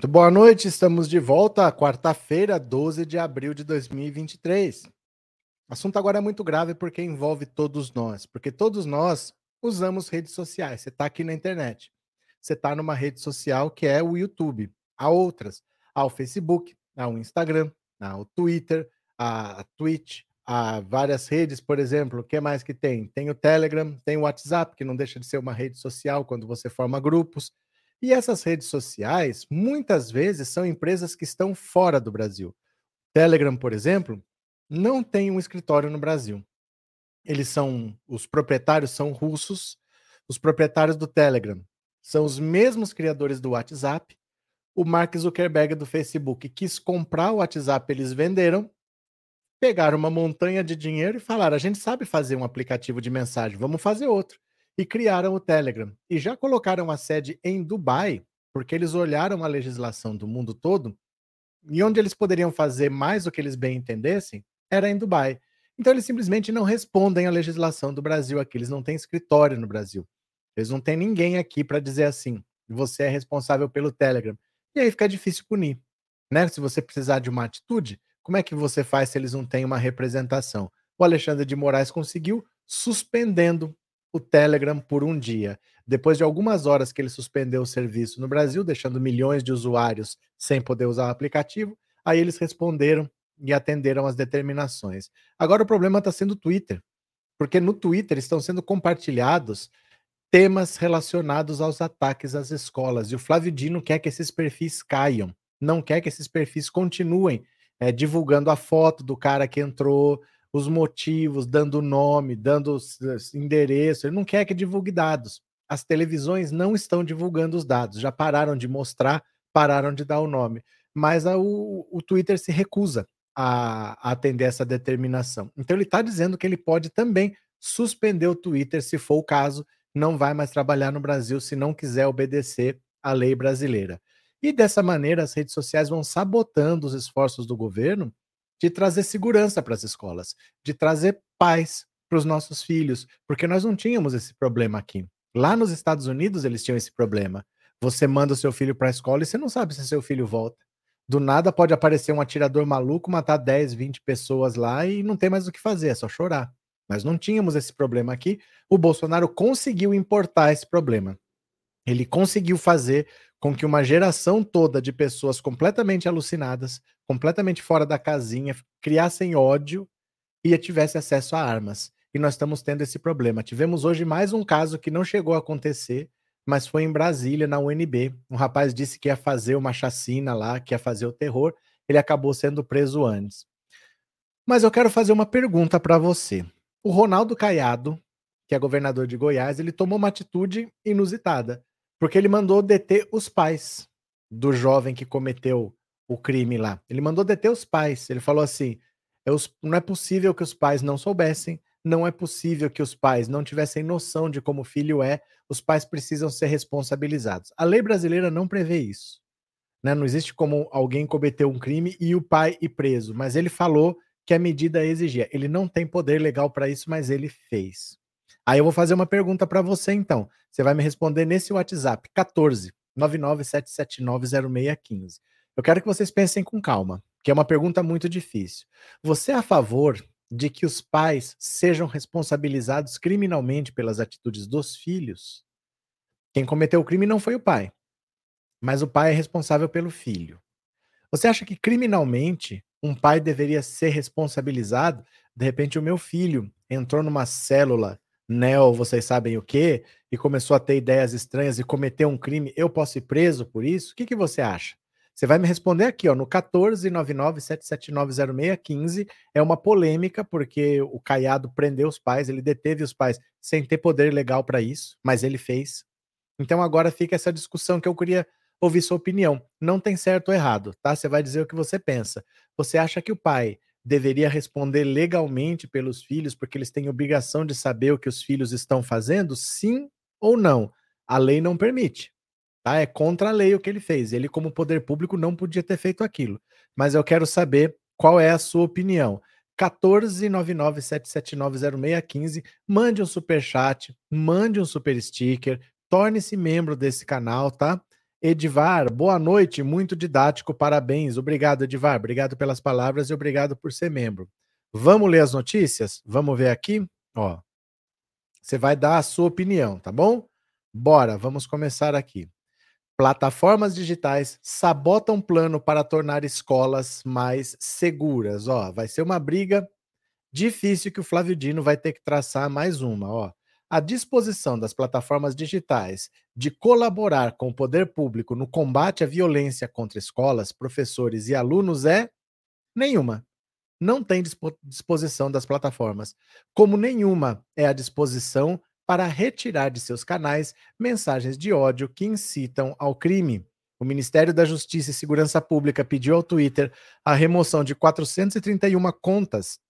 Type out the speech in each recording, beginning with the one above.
Muito boa noite, estamos de volta, quarta-feira, 12 de abril de 2023. O assunto agora é muito grave porque envolve todos nós, porque todos nós usamos redes sociais. Você está aqui na internet, você está numa rede social que é o YouTube. Há outras, há o Facebook, há o Instagram, há o Twitter, há a Twitch, há várias redes, por exemplo. O que mais que tem? Tem o Telegram, tem o WhatsApp, que não deixa de ser uma rede social quando você forma grupos. E essas redes sociais, muitas vezes, são empresas que estão fora do Brasil. Telegram, por exemplo, não tem um escritório no Brasil. Eles são, os proprietários são russos, os proprietários do Telegram são os mesmos criadores do WhatsApp. O Mark Zuckerberg do Facebook quis comprar o WhatsApp, eles venderam, pegaram uma montanha de dinheiro e falaram: a gente sabe fazer um aplicativo de mensagem, vamos fazer outro e criaram o Telegram. E já colocaram a sede em Dubai, porque eles olharam a legislação do mundo todo e onde eles poderiam fazer mais o que eles bem entendessem era em Dubai. Então eles simplesmente não respondem à legislação do Brasil aqui, eles não têm escritório no Brasil. Eles não têm ninguém aqui para dizer assim: você é responsável pelo Telegram. E aí fica difícil punir. Né? Se você precisar de uma atitude, como é que você faz se eles não têm uma representação? O Alexandre de Moraes conseguiu suspendendo o Telegram por um dia. Depois de algumas horas que ele suspendeu o serviço no Brasil, deixando milhões de usuários sem poder usar o aplicativo, aí eles responderam e atenderam as determinações. Agora o problema está sendo o Twitter, porque no Twitter estão sendo compartilhados temas relacionados aos ataques às escolas. E o Flávio Dino quer que esses perfis caiam, não quer que esses perfis continuem é, divulgando a foto do cara que entrou, os motivos, dando nome, dando endereço. Ele não quer que divulgue dados. As televisões não estão divulgando os dados, já pararam de mostrar, pararam de dar o nome. Mas a, o, o Twitter se recusa a, a atender essa determinação. Então ele está dizendo que ele pode também suspender o Twitter se for o caso, não vai mais trabalhar no Brasil se não quiser obedecer à lei brasileira. E dessa maneira as redes sociais vão sabotando os esforços do governo de trazer segurança para as escolas, de trazer paz para os nossos filhos, porque nós não tínhamos esse problema aqui. Lá nos Estados Unidos eles tinham esse problema. Você manda o seu filho para a escola e você não sabe se seu filho volta. Do nada pode aparecer um atirador maluco, matar 10, 20 pessoas lá e não tem mais o que fazer, é só chorar. Nós não tínhamos esse problema aqui. O Bolsonaro conseguiu importar esse problema. Ele conseguiu fazer com que uma geração toda de pessoas completamente alucinadas, completamente fora da casinha, criassem ódio e tivesse acesso a armas. E nós estamos tendo esse problema. Tivemos hoje mais um caso que não chegou a acontecer, mas foi em Brasília, na UNB. Um rapaz disse que ia fazer uma chacina lá, que ia fazer o terror. Ele acabou sendo preso antes. Mas eu quero fazer uma pergunta para você. O Ronaldo Caiado, que é governador de Goiás, ele tomou uma atitude inusitada. Porque ele mandou deter os pais do jovem que cometeu o crime lá. Ele mandou deter os pais. Ele falou assim: não é possível que os pais não soubessem, não é possível que os pais não tivessem noção de como o filho é, os pais precisam ser responsabilizados. A lei brasileira não prevê isso. Né? Não existe como alguém cometer um crime e o pai ir preso, mas ele falou que a medida exigia. Ele não tem poder legal para isso, mas ele fez. Aí eu vou fazer uma pergunta para você então. Você vai me responder nesse WhatsApp 14 997790615. Eu quero que vocês pensem com calma, que é uma pergunta muito difícil. Você é a favor de que os pais sejam responsabilizados criminalmente pelas atitudes dos filhos? Quem cometeu o crime não foi o pai, mas o pai é responsável pelo filho. Você acha que criminalmente um pai deveria ser responsabilizado? De repente, o meu filho entrou numa célula Neo, vocês sabem o quê, e começou a ter ideias estranhas e cometeu um crime, eu posso ir preso por isso? O que, que você acha? Você vai me responder aqui, ó, no 14997790615. É uma polêmica, porque o Caiado prendeu os pais, ele deteve os pais sem ter poder legal para isso, mas ele fez. Então agora fica essa discussão que eu queria ouvir sua opinião. Não tem certo ou errado, tá? Você vai dizer o que você pensa. Você acha que o pai deveria responder legalmente pelos filhos, porque eles têm obrigação de saber o que os filhos estão fazendo? Sim ou não? A lei não permite. Tá? É contra a lei o que ele fez. Ele, como poder público, não podia ter feito aquilo. Mas eu quero saber qual é a sua opinião. 14997790615, mande um super chat, mande um super sticker, torne-se membro desse canal, tá? Edivar, boa noite, muito didático, parabéns. Obrigado, Edivar. Obrigado pelas palavras e obrigado por ser membro. Vamos ler as notícias? Vamos ver aqui? Ó. Você vai dar a sua opinião, tá bom? Bora, vamos começar aqui. Plataformas digitais sabotam plano para tornar escolas mais seguras. Ó, vai ser uma briga difícil que o Flávio Dino vai ter que traçar mais uma, ó. A disposição das plataformas digitais de colaborar com o poder público no combate à violência contra escolas, professores e alunos é nenhuma. Não tem disposição das plataformas. Como nenhuma é a disposição para retirar de seus canais mensagens de ódio que incitam ao crime. O Ministério da Justiça e Segurança Pública pediu ao Twitter a remoção de 431 contas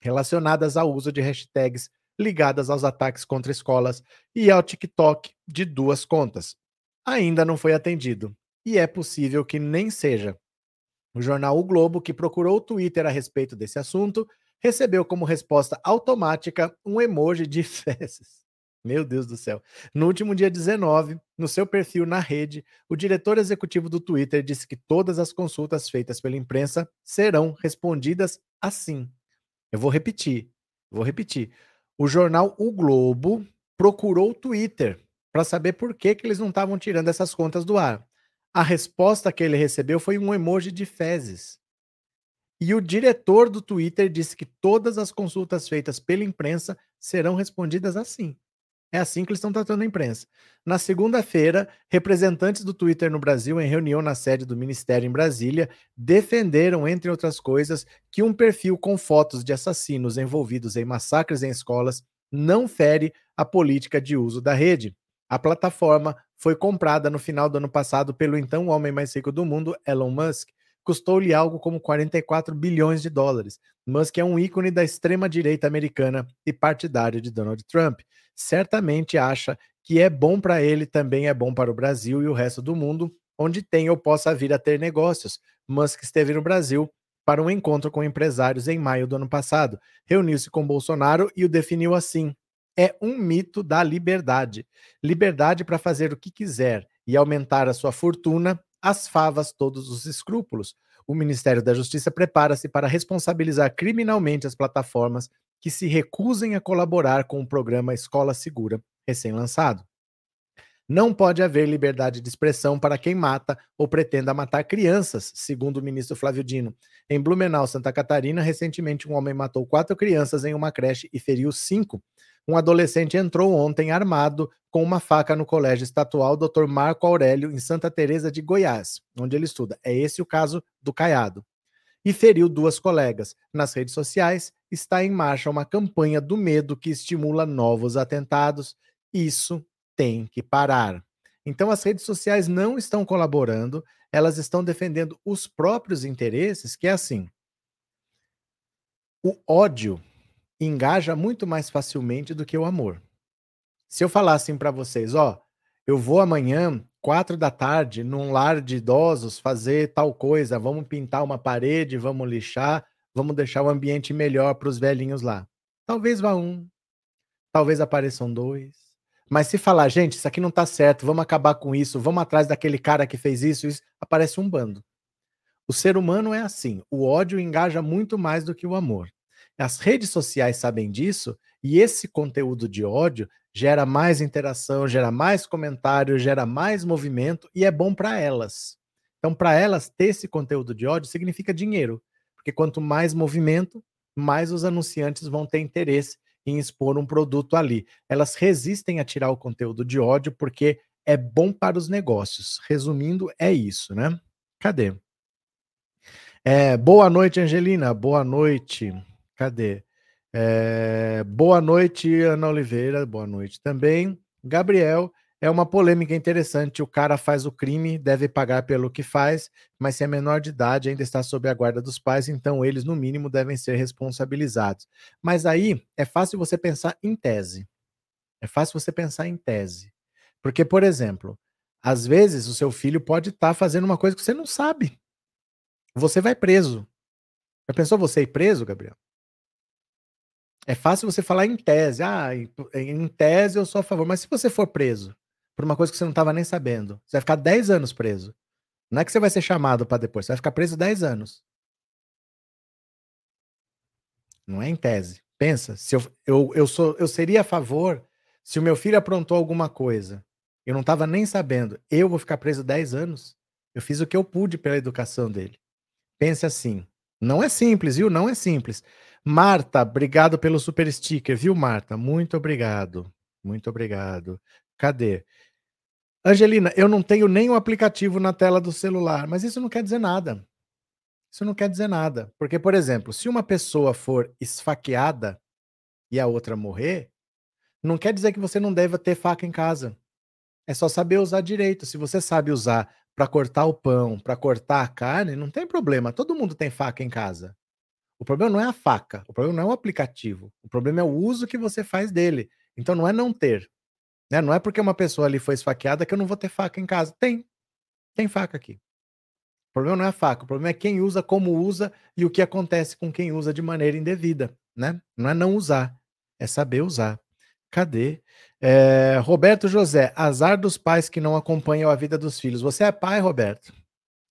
relacionadas ao uso de hashtags ligadas aos ataques contra escolas e ao TikTok de duas contas. Ainda não foi atendido e é possível que nem seja. O jornal O Globo, que procurou o Twitter a respeito desse assunto, recebeu como resposta automática um emoji de fezes. Meu Deus do céu. No último dia 19, no seu perfil na rede, o diretor executivo do Twitter disse que todas as consultas feitas pela imprensa serão respondidas assim. Eu vou repetir. Vou repetir. O jornal O Globo procurou o Twitter para saber por que, que eles não estavam tirando essas contas do ar. A resposta que ele recebeu foi um emoji de fezes. E o diretor do Twitter disse que todas as consultas feitas pela imprensa serão respondidas assim. É assim que eles estão tratando a imprensa. Na segunda-feira, representantes do Twitter no Brasil, em reunião na sede do Ministério em Brasília, defenderam, entre outras coisas, que um perfil com fotos de assassinos envolvidos em massacres em escolas não fere a política de uso da rede. A plataforma foi comprada no final do ano passado pelo então homem mais rico do mundo, Elon Musk. Custou-lhe algo como 44 bilhões de dólares. Musk é um ícone da extrema-direita americana e partidário de Donald Trump certamente acha que é bom para ele, também é bom para o Brasil e o resto do mundo, onde tem ou possa vir a ter negócios. Musk esteve no Brasil para um encontro com empresários em maio do ano passado. Reuniu-se com Bolsonaro e o definiu assim: é um mito da liberdade. Liberdade para fazer o que quiser e aumentar a sua fortuna, as favas todos os escrúpulos. O Ministério da Justiça prepara-se para responsabilizar criminalmente as plataformas que se recusem a colaborar com o programa Escola Segura, recém-lançado. Não pode haver liberdade de expressão para quem mata ou pretenda matar crianças, segundo o ministro Flávio Dino. Em Blumenau, Santa Catarina, recentemente um homem matou quatro crianças em uma creche e feriu cinco. Um adolescente entrou ontem armado com uma faca no colégio estatual Dr. Marco Aurélio, em Santa Teresa de Goiás, onde ele estuda. É esse o caso do Caiado e feriu duas colegas. Nas redes sociais está em marcha uma campanha do medo que estimula novos atentados. Isso tem que parar. Então as redes sociais não estão colaborando, elas estão defendendo os próprios interesses, que é assim. O ódio engaja muito mais facilmente do que o amor. Se eu falar assim para vocês, ó, eu vou amanhã quatro da tarde, num lar de idosos, fazer tal coisa, vamos pintar uma parede, vamos lixar, vamos deixar o ambiente melhor para os velhinhos lá. Talvez vá um, talvez apareçam dois. Mas se falar, gente, isso aqui não está certo, vamos acabar com isso, vamos atrás daquele cara que fez isso, isso, aparece um bando. O ser humano é assim, o ódio engaja muito mais do que o amor. As redes sociais sabem disso e esse conteúdo de ódio gera mais interação, gera mais comentário, gera mais movimento e é bom para elas. Então, para elas, ter esse conteúdo de ódio significa dinheiro, porque quanto mais movimento, mais os anunciantes vão ter interesse em expor um produto ali. Elas resistem a tirar o conteúdo de ódio porque é bom para os negócios. Resumindo, é isso, né? Cadê? É, boa noite, Angelina. Boa noite. Cadê? É, boa noite, Ana Oliveira. Boa noite também. Gabriel, é uma polêmica interessante. O cara faz o crime, deve pagar pelo que faz, mas se é menor de idade, ainda está sob a guarda dos pais, então eles, no mínimo, devem ser responsabilizados. Mas aí é fácil você pensar em tese. É fácil você pensar em tese. Porque, por exemplo, às vezes o seu filho pode estar tá fazendo uma coisa que você não sabe. Você vai preso. Já pensou você ir preso, Gabriel? É fácil você falar em tese. Ah, em tese eu sou a favor. Mas se você for preso, por uma coisa que você não estava nem sabendo. Você vai ficar 10 anos preso. Não é que você vai ser chamado para depois, você vai ficar preso 10 anos. Não é em tese. Pensa, se eu, eu, eu, sou, eu seria a favor se o meu filho aprontou alguma coisa, eu não estava nem sabendo, eu vou ficar preso 10 anos? Eu fiz o que eu pude pela educação dele. Pense assim. Não é simples, viu? Não é simples. Marta, obrigado pelo super sticker, viu, Marta? Muito obrigado. Muito obrigado. Cadê? Angelina, eu não tenho nenhum aplicativo na tela do celular, mas isso não quer dizer nada. Isso não quer dizer nada. Porque, por exemplo, se uma pessoa for esfaqueada e a outra morrer, não quer dizer que você não deva ter faca em casa. É só saber usar direito. Se você sabe usar para cortar o pão, para cortar a carne, não tem problema. Todo mundo tem faca em casa. O problema não é a faca, o problema não é o aplicativo. O problema é o uso que você faz dele. Então não é não ter. Né? Não é porque uma pessoa ali foi esfaqueada que eu não vou ter faca em casa. Tem. Tem faca aqui. O problema não é a faca, o problema é quem usa, como usa e o que acontece com quem usa de maneira indevida. Né? Não é não usar, é saber usar. Cadê? É, Roberto José, azar dos pais que não acompanham a vida dos filhos. Você é pai, Roberto?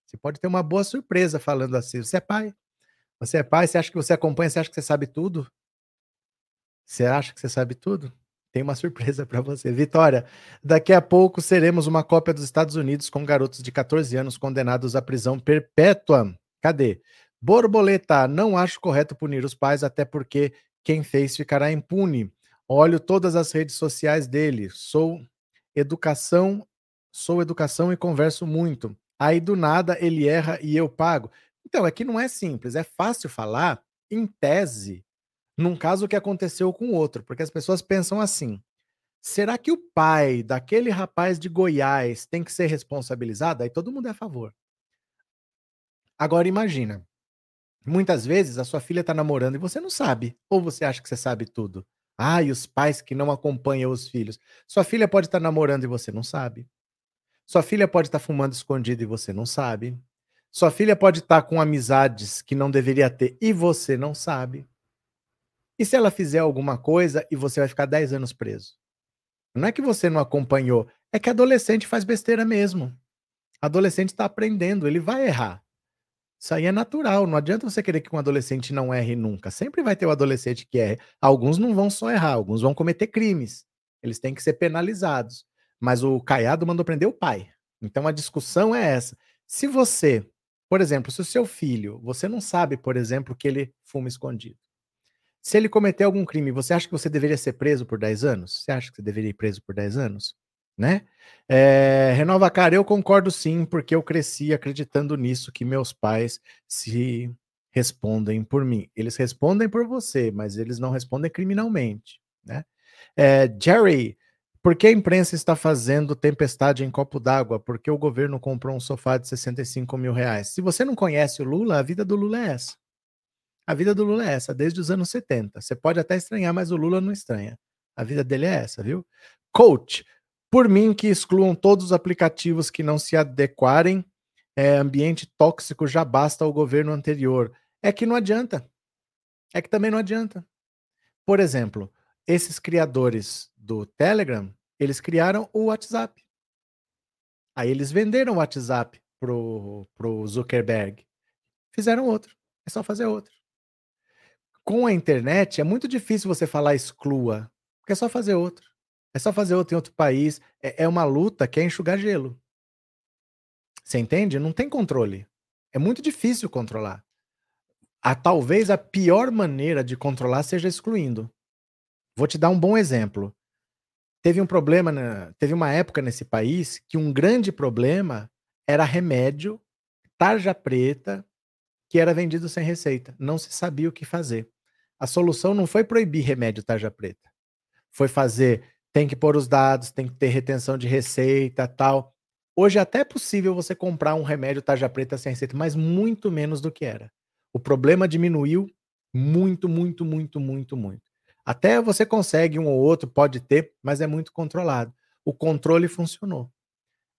Você pode ter uma boa surpresa falando assim. Você é pai? Você é pai? Você acha que você acompanha? Você acha que você sabe tudo? Você acha que você sabe tudo? Tem uma surpresa para você. Vitória, daqui a pouco seremos uma cópia dos Estados Unidos com garotos de 14 anos condenados à prisão perpétua. Cadê? Borboleta, não acho correto punir os pais, até porque quem fez ficará impune. Olho todas as redes sociais dele. Sou educação, sou educação e converso muito. Aí do nada ele erra e eu pago. Então, aqui não é simples, é fácil falar em tese num caso que aconteceu com outro, porque as pessoas pensam assim: será que o pai daquele rapaz de Goiás tem que ser responsabilizado? Aí todo mundo é a favor. Agora imagina, muitas vezes a sua filha está namorando e você não sabe, ou você acha que você sabe tudo. Ah, e os pais que não acompanham os filhos. Sua filha pode estar tá namorando e você não sabe. Sua filha pode estar tá fumando escondido e você não sabe. Sua filha pode estar tá com amizades que não deveria ter e você não sabe. E se ela fizer alguma coisa e você vai ficar 10 anos preso? Não é que você não acompanhou, é que adolescente faz besteira mesmo. Adolescente está aprendendo, ele vai errar. Isso aí é natural, não adianta você querer que um adolescente não erre nunca. Sempre vai ter o um adolescente que erre. Alguns não vão só errar, alguns vão cometer crimes. Eles têm que ser penalizados. Mas o Caiado mandou prender o pai. Então a discussão é essa. Se você, por exemplo, se o seu filho, você não sabe, por exemplo, que ele fuma escondido. Se ele cometer algum crime, você acha que você deveria ser preso por 10 anos? Você acha que você deveria ir preso por 10 anos? Né? É, Renova Cara, eu concordo sim, porque eu cresci acreditando nisso, que meus pais se respondem por mim. Eles respondem por você, mas eles não respondem criminalmente. Né? É, Jerry, por que a imprensa está fazendo tempestade em copo d'água? Porque o governo comprou um sofá de 65 mil reais. Se você não conhece o Lula, a vida do Lula é essa. A vida do Lula é essa, desde os anos 70. Você pode até estranhar, mas o Lula não estranha. A vida dele é essa, viu? Coach, por mim que excluam todos os aplicativos que não se adequarem, é, ambiente tóxico já basta ao governo anterior. É que não adianta. É que também não adianta. Por exemplo, esses criadores do Telegram, eles criaram o WhatsApp. Aí eles venderam o WhatsApp pro, pro Zuckerberg. Fizeram outro. É só fazer outro com a internet é muito difícil você falar exclua, porque é só fazer outro. É só fazer outro em outro país. É, é uma luta que é enxugar gelo. Você entende? Não tem controle. É muito difícil controlar. A, talvez a pior maneira de controlar seja excluindo. Vou te dar um bom exemplo. Teve um problema, na, teve uma época nesse país que um grande problema era remédio, tarja preta, que era vendido sem receita. Não se sabia o que fazer. A solução não foi proibir remédio tarja preta. Foi fazer, tem que pôr os dados, tem que ter retenção de receita, tal. Hoje é até é possível você comprar um remédio tarja preta sem receita, mas muito menos do que era. O problema diminuiu muito, muito, muito, muito, muito. Até você consegue um ou outro, pode ter, mas é muito controlado. O controle funcionou.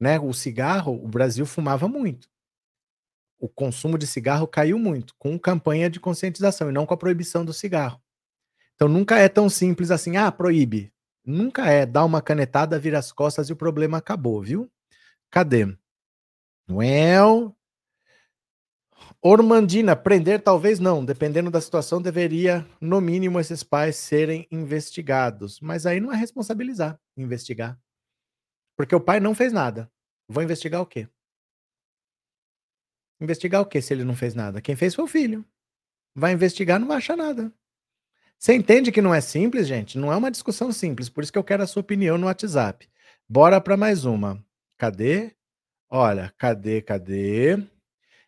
Né? O cigarro, o Brasil fumava muito o consumo de cigarro caiu muito com campanha de conscientização e não com a proibição do cigarro. Então nunca é tão simples assim, ah, proíbe. Nunca é dar uma canetada, vira as costas e o problema acabou, viu? Cadê? Well. Ormandina, prender talvez não, dependendo da situação, deveria, no mínimo, esses pais serem investigados. Mas aí não é responsabilizar, investigar. Porque o pai não fez nada. Vou investigar o quê? Investigar o quê se ele não fez nada? Quem fez foi o filho. Vai investigar, não vai achar nada. Você entende que não é simples, gente? Não é uma discussão simples, por isso que eu quero a sua opinião no WhatsApp. Bora para mais uma. Cadê? Olha, cadê, cadê?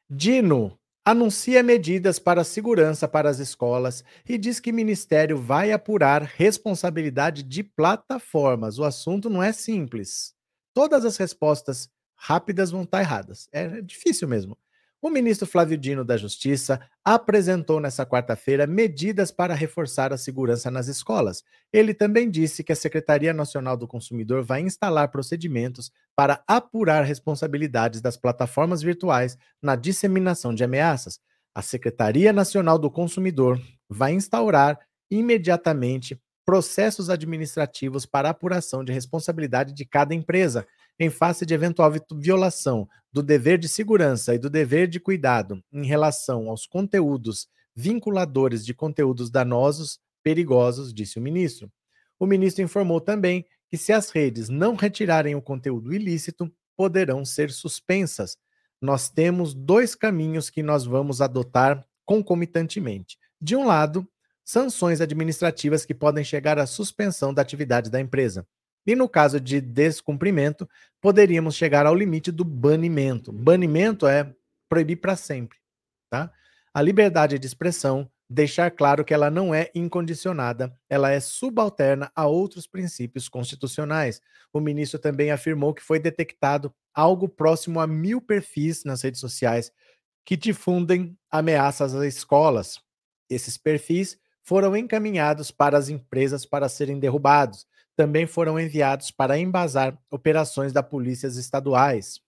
Dino anuncia medidas para segurança para as escolas e diz que ministério vai apurar responsabilidade de plataformas. O assunto não é simples. Todas as respostas rápidas vão estar erradas. É difícil mesmo. O ministro Flávio Dino da Justiça apresentou nesta quarta-feira medidas para reforçar a segurança nas escolas. Ele também disse que a Secretaria Nacional do Consumidor vai instalar procedimentos para apurar responsabilidades das plataformas virtuais na disseminação de ameaças. A Secretaria Nacional do Consumidor vai instaurar imediatamente processos administrativos para apuração de responsabilidade de cada empresa em face de eventual violação do dever de segurança e do dever de cuidado em relação aos conteúdos vinculadores de conteúdos danosos, perigosos, disse o ministro. O ministro informou também que, se as redes não retirarem o conteúdo ilícito, poderão ser suspensas. Nós temos dois caminhos que nós vamos adotar concomitantemente. De um lado, sanções administrativas que podem chegar à suspensão da atividade da empresa. E no caso de descumprimento, poderíamos chegar ao limite do banimento. Banimento é proibir para sempre, tá? A liberdade de expressão deixar claro que ela não é incondicionada, ela é subalterna a outros princípios constitucionais. O ministro também afirmou que foi detectado algo próximo a mil perfis nas redes sociais que difundem ameaças às escolas. Esses perfis foram encaminhados para as empresas para serem derrubados também foram enviados para embasar operações da polícias estaduais.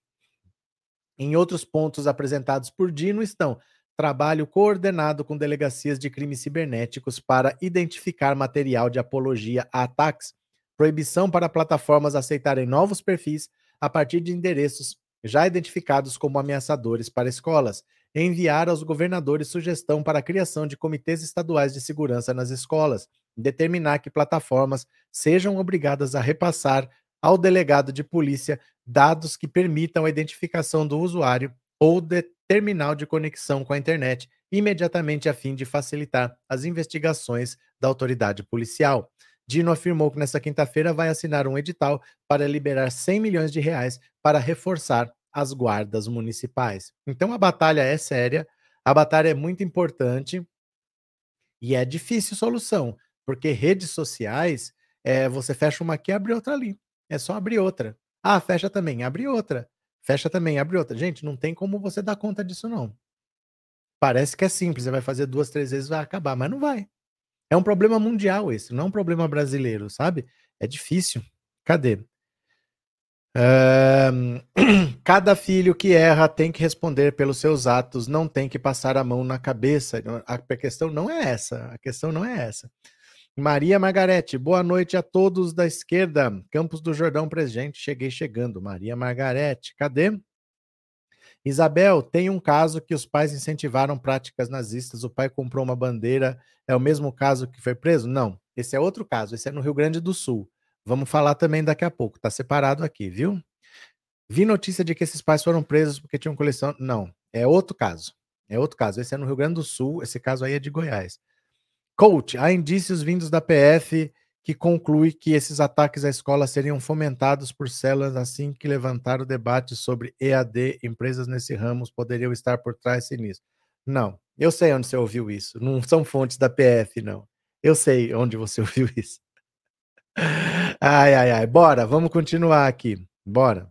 Em outros pontos apresentados por Dino estão trabalho coordenado com delegacias de crimes cibernéticos para identificar material de apologia a ataques, proibição para plataformas aceitarem novos perfis a partir de endereços já identificados como ameaçadores para escolas, enviar aos governadores sugestão para a criação de comitês estaduais de segurança nas escolas, determinar que plataformas sejam obrigadas a repassar ao delegado de polícia dados que permitam a identificação do usuário ou de terminal de conexão com a internet imediatamente a fim de facilitar as investigações da autoridade policial. Dino afirmou que nesta quinta-feira vai assinar um edital para liberar 100 milhões de reais para reforçar as guardas municipais. Então a batalha é séria, a batalha é muito importante e é difícil solução. Porque redes sociais, é, você fecha uma aqui, abre outra ali. É só abrir outra. Ah, fecha também, abre outra. Fecha também, abre outra. Gente, não tem como você dar conta disso, não. Parece que é simples, você vai fazer duas, três vezes vai acabar, mas não vai. É um problema mundial esse, não é um problema brasileiro, sabe? É difícil. Cadê? cada filho que erra tem que responder pelos seus atos, não tem que passar a mão na cabeça. A questão não é essa. A questão não é essa. Maria Margarete, boa noite a todos da esquerda. Campos do Jordão presente, cheguei chegando. Maria Margarete, cadê? Isabel, tem um caso que os pais incentivaram práticas nazistas, o pai comprou uma bandeira, é o mesmo caso que foi preso? Não, esse é outro caso, esse é no Rio Grande do Sul. Vamos falar também daqui a pouco, tá separado aqui, viu? Vi notícia de que esses pais foram presos porque tinham coleção. Não, é outro caso. É outro caso. Esse é no Rio Grande do Sul, esse caso aí é de Goiás. Coach, há indícios vindos da PF que conclui que esses ataques à escola seriam fomentados por células assim que levantaram o debate sobre EAD, empresas nesse ramo poderiam estar por trás sinistro. Não, eu sei onde você ouviu isso. Não são fontes da PF, não. Eu sei onde você ouviu isso. Ai, ai, ai. Bora, vamos continuar aqui. Bora.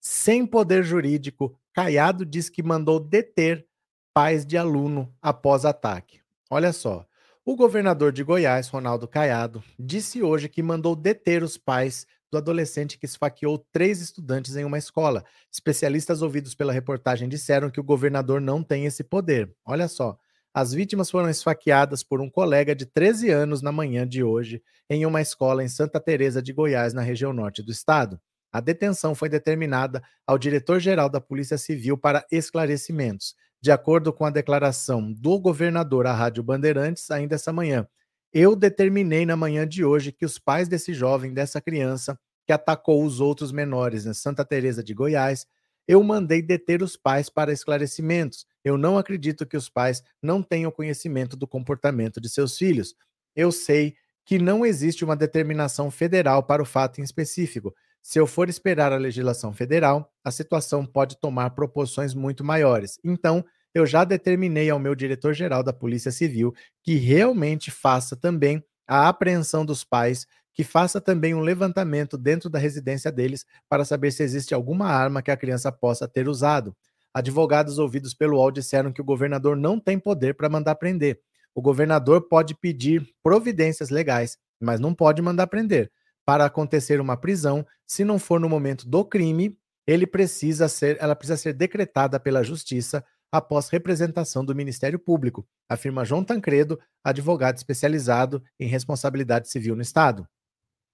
Sem poder jurídico, Caiado diz que mandou deter pais de aluno após ataque. Olha só. O governador de Goiás, Ronaldo Caiado, disse hoje que mandou deter os pais do adolescente que esfaqueou três estudantes em uma escola. Especialistas ouvidos pela reportagem disseram que o governador não tem esse poder. Olha só. As vítimas foram esfaqueadas por um colega de 13 anos na manhã de hoje em uma escola em Santa Teresa de Goiás, na região norte do estado. A detenção foi determinada ao diretor-geral da Polícia Civil para esclarecimentos. De acordo com a declaração do governador à Rádio Bandeirantes, ainda essa manhã, eu determinei na manhã de hoje que os pais desse jovem, dessa criança, que atacou os outros menores em Santa Teresa de Goiás, eu mandei deter os pais para esclarecimentos. Eu não acredito que os pais não tenham conhecimento do comportamento de seus filhos. Eu sei que não existe uma determinação federal para o fato em específico. Se eu for esperar a legislação federal, a situação pode tomar proporções muito maiores. Então, eu já determinei ao meu diretor-geral da Polícia Civil que realmente faça também a apreensão dos pais, que faça também um levantamento dentro da residência deles para saber se existe alguma arma que a criança possa ter usado. Advogados ouvidos pelo UOL disseram que o governador não tem poder para mandar prender. O governador pode pedir providências legais, mas não pode mandar prender para acontecer uma prisão, se não for no momento do crime, ele precisa ser, ela precisa ser decretada pela justiça após representação do Ministério Público, afirma João Tancredo, advogado especializado em responsabilidade civil no estado.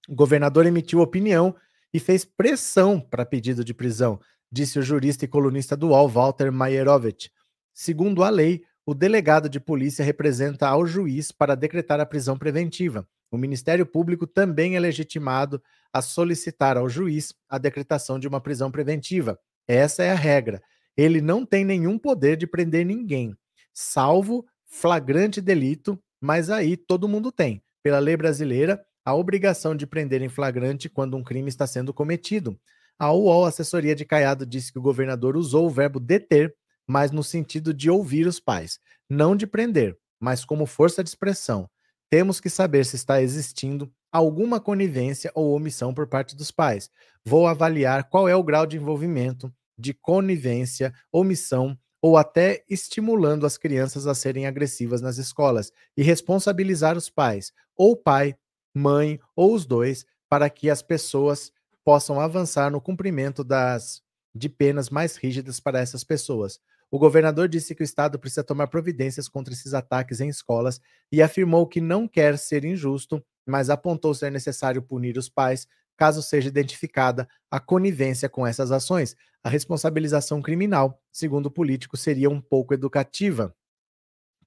O governador emitiu opinião e fez pressão para pedido de prisão, disse o jurista e colunista do UOL, Walter Mayerovich. Segundo a lei, o delegado de polícia representa ao juiz para decretar a prisão preventiva. O Ministério Público também é legitimado a solicitar ao juiz a decretação de uma prisão preventiva. Essa é a regra. Ele não tem nenhum poder de prender ninguém, salvo flagrante delito, mas aí todo mundo tem. Pela lei brasileira, a obrigação de prender em flagrante quando um crime está sendo cometido. A UOL, assessoria de Caiado, disse que o governador usou o verbo deter, mas no sentido de ouvir os pais, não de prender, mas como força de expressão. Temos que saber se está existindo alguma conivência ou omissão por parte dos pais. Vou avaliar qual é o grau de envolvimento, de conivência, omissão ou até estimulando as crianças a serem agressivas nas escolas e responsabilizar os pais, ou pai, mãe ou os dois, para que as pessoas possam avançar no cumprimento das de penas mais rígidas para essas pessoas. O governador disse que o Estado precisa tomar providências contra esses ataques em escolas e afirmou que não quer ser injusto, mas apontou ser necessário punir os pais caso seja identificada a conivência com essas ações. A responsabilização criminal, segundo o político, seria um pouco educativa.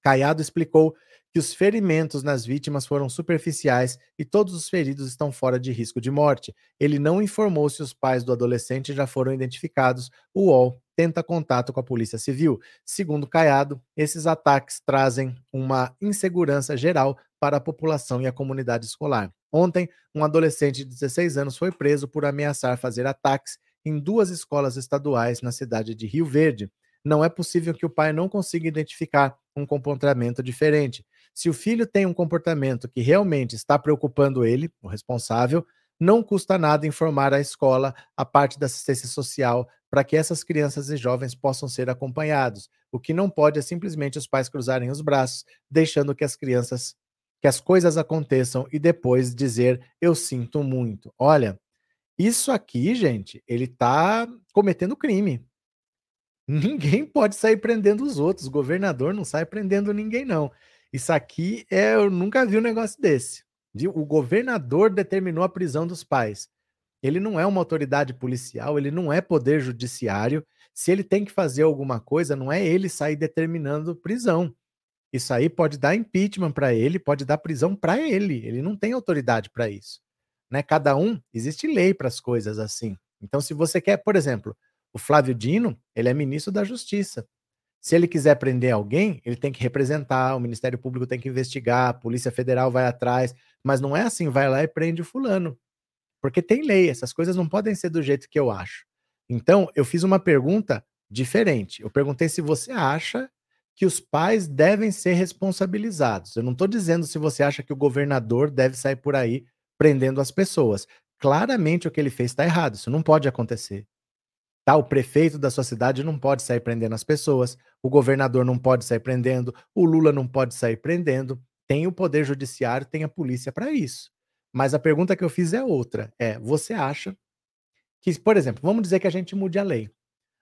Caiado explicou que os ferimentos nas vítimas foram superficiais e todos os feridos estão fora de risco de morte. Ele não informou se os pais do adolescente já foram identificados. O UOL tenta contato com a Polícia Civil. Segundo Caiado, esses ataques trazem uma insegurança geral para a população e a comunidade escolar. Ontem, um adolescente de 16 anos foi preso por ameaçar fazer ataques em duas escolas estaduais na cidade de Rio Verde. Não é possível que o pai não consiga identificar um comportamento diferente. Se o filho tem um comportamento que realmente está preocupando ele, o responsável, não custa nada informar a escola, a parte da assistência social, para que essas crianças e jovens possam ser acompanhados. O que não pode é simplesmente os pais cruzarem os braços, deixando que as crianças, que as coisas aconteçam e depois dizer eu sinto muito. Olha, isso aqui, gente, ele está cometendo crime. Ninguém pode sair prendendo os outros. O governador não sai prendendo ninguém, não. Isso aqui é, eu nunca vi um negócio desse. O governador determinou a prisão dos pais. Ele não é uma autoridade policial, ele não é poder judiciário. Se ele tem que fazer alguma coisa, não é ele sair determinando prisão. Isso aí pode dar impeachment para ele, pode dar prisão para ele. Ele não tem autoridade para isso. Né? Cada um, existe lei para as coisas assim. Então, se você quer, por exemplo, o Flávio Dino, ele é ministro da Justiça. Se ele quiser prender alguém, ele tem que representar, o Ministério Público tem que investigar, a Polícia Federal vai atrás, mas não é assim, vai lá e prende o fulano. Porque tem lei, essas coisas não podem ser do jeito que eu acho. Então, eu fiz uma pergunta diferente. Eu perguntei se você acha que os pais devem ser responsabilizados. Eu não estou dizendo se você acha que o governador deve sair por aí prendendo as pessoas. Claramente o que ele fez está errado, isso não pode acontecer. Tá? O prefeito da sua cidade não pode sair prendendo as pessoas, o governador não pode sair prendendo, o Lula não pode sair prendendo. Tem o poder judiciário, tem a polícia para isso. Mas a pergunta que eu fiz é outra. É, você acha que, por exemplo, vamos dizer que a gente mude a lei.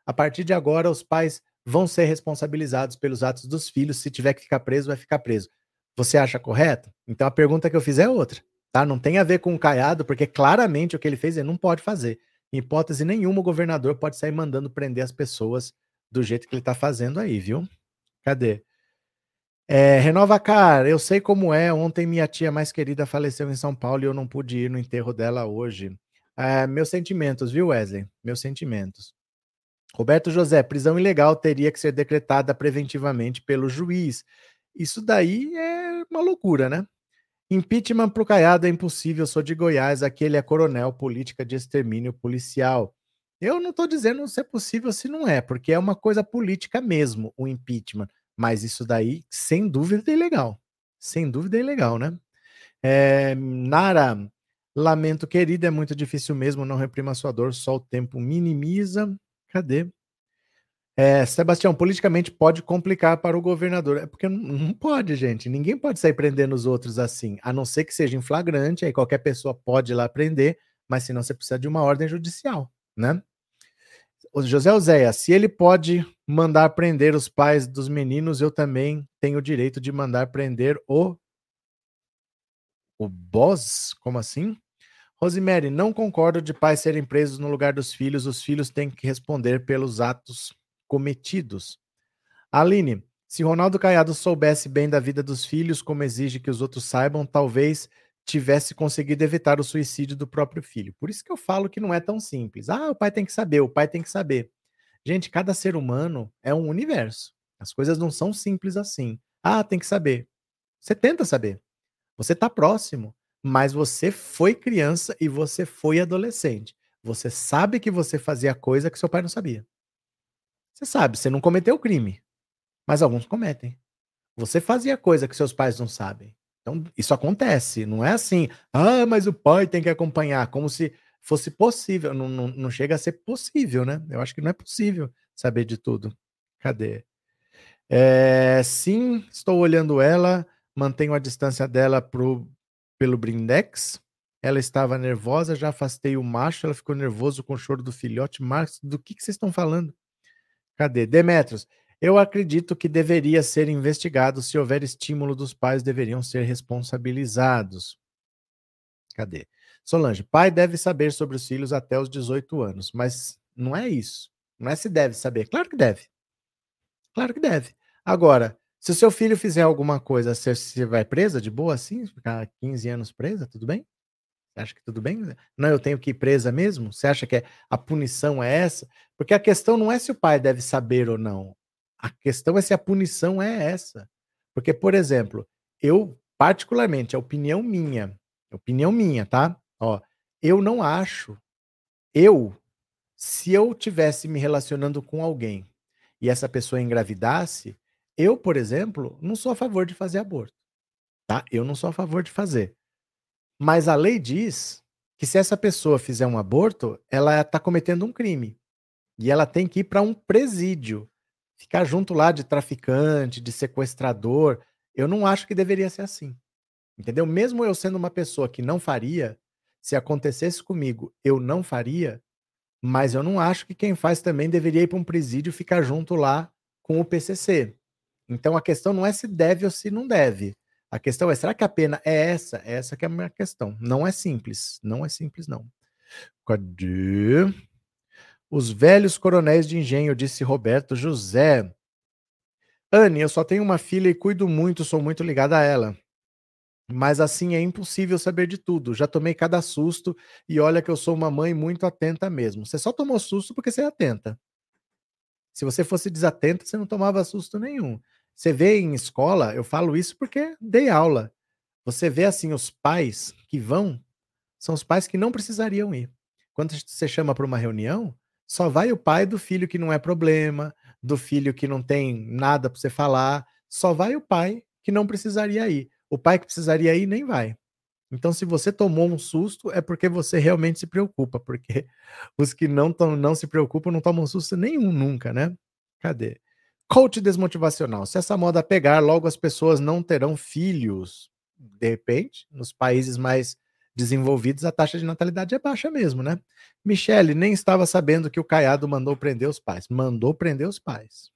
A partir de agora, os pais vão ser responsabilizados pelos atos dos filhos. Se tiver que ficar preso, vai ficar preso. Você acha correto? Então a pergunta que eu fiz é outra, tá? Não tem a ver com o Caiado, porque claramente o que ele fez ele não pode fazer. Em hipótese nenhuma, o governador pode sair mandando prender as pessoas do jeito que ele está fazendo aí, viu? Cadê? É, Renova Car, eu sei como é. Ontem minha tia mais querida faleceu em São Paulo e eu não pude ir no enterro dela hoje. É, meus sentimentos, viu, Wesley? Meus sentimentos. Roberto José, prisão ilegal teria que ser decretada preventivamente pelo juiz. Isso daí é uma loucura, né? Impeachment pro Caiado é impossível, sou de Goiás, aquele é coronel, política de extermínio policial. Eu não estou dizendo se é possível se não é, porque é uma coisa política mesmo, o impeachment. Mas isso daí, sem dúvida, é ilegal. Sem dúvida é ilegal, né? É, Nara, lamento, querida, é muito difícil mesmo, não reprima sua dor, só o tempo minimiza. Cadê? É, Sebastião, politicamente pode complicar para o governador. É porque não, pode, gente. Ninguém pode sair prendendo os outros assim, a não ser que seja em flagrante, aí qualquer pessoa pode ir lá prender, mas senão você precisa de uma ordem judicial, né? O José Oséia, se ele pode mandar prender os pais dos meninos, eu também tenho o direito de mandar prender o. O boss? Como assim? Rosemary, não concordo de pais serem presos no lugar dos filhos. Os filhos têm que responder pelos atos cometidos. Aline, se Ronaldo Caiado soubesse bem da vida dos filhos, como exige que os outros saibam, talvez tivesse conseguido evitar o suicídio do próprio filho. Por isso que eu falo que não é tão simples. Ah, o pai tem que saber, o pai tem que saber. Gente, cada ser humano é um universo. As coisas não são simples assim. Ah, tem que saber. Você tenta saber. Você está próximo, mas você foi criança e você foi adolescente. Você sabe que você fazia coisa que seu pai não sabia. Você sabe, você não cometeu crime, mas alguns cometem. Você fazia coisa que seus pais não sabem. Então, isso acontece. Não é assim, ah, mas o pai tem que acompanhar, como se fosse possível. Não, não, não chega a ser possível, né? Eu acho que não é possível saber de tudo. Cadê? É, sim, estou olhando ela, mantenho a distância dela pro, pelo brindex. Ela estava nervosa, já afastei o macho, ela ficou nervoso com o choro do filhote. Marcos, do que, que vocês estão falando? Cadê? Demetrios, eu acredito que deveria ser investigado. Se houver estímulo dos pais, deveriam ser responsabilizados. Cadê? Solange, pai deve saber sobre os filhos até os 18 anos, mas não é isso. Não é se deve saber. Claro que deve. Claro que deve. Agora, se o seu filho fizer alguma coisa, você vai presa de boa assim? Ficar 15 anos presa, tudo bem? Você acha que tudo bem? Não, eu tenho que ir presa mesmo? Você acha que é, a punição é essa? Porque a questão não é se o pai deve saber ou não. A questão é se a punição é essa. Porque, por exemplo, eu, particularmente, a opinião minha, opinião minha, tá? Ó, eu não acho, eu, se eu tivesse me relacionando com alguém e essa pessoa engravidasse, eu, por exemplo, não sou a favor de fazer aborto, tá? Eu não sou a favor de fazer. Mas a lei diz que se essa pessoa fizer um aborto, ela está cometendo um crime. E ela tem que ir para um presídio. Ficar junto lá de traficante, de sequestrador. Eu não acho que deveria ser assim. Entendeu? Mesmo eu sendo uma pessoa que não faria, se acontecesse comigo, eu não faria, mas eu não acho que quem faz também deveria ir para um presídio ficar junto lá com o PCC. Então a questão não é se deve ou se não deve. A questão é, será que a pena é essa? Essa que é a minha questão. Não é simples. Não é simples, não. Cadê? Os velhos coronéis de engenho, disse Roberto José. Anne, eu só tenho uma filha e cuido muito, sou muito ligada a ela. Mas assim é impossível saber de tudo. Já tomei cada susto e olha que eu sou uma mãe muito atenta mesmo. Você só tomou susto porque você é atenta. Se você fosse desatenta, você não tomava susto nenhum. Você vê em escola, eu falo isso porque dei aula. Você vê assim os pais que vão, são os pais que não precisariam ir. Quando você chama para uma reunião, só vai o pai do filho que não é problema, do filho que não tem nada para você falar, só vai o pai que não precisaria ir. O pai que precisaria ir nem vai. Então, se você tomou um susto, é porque você realmente se preocupa, porque os que não, não se preocupam não tomam susto nenhum nunca, né? Cadê? Coach desmotivacional. Se essa moda pegar, logo as pessoas não terão filhos. De repente, nos países mais desenvolvidos, a taxa de natalidade é baixa mesmo, né? Michele nem estava sabendo que o Caiado mandou prender os pais. Mandou prender os pais.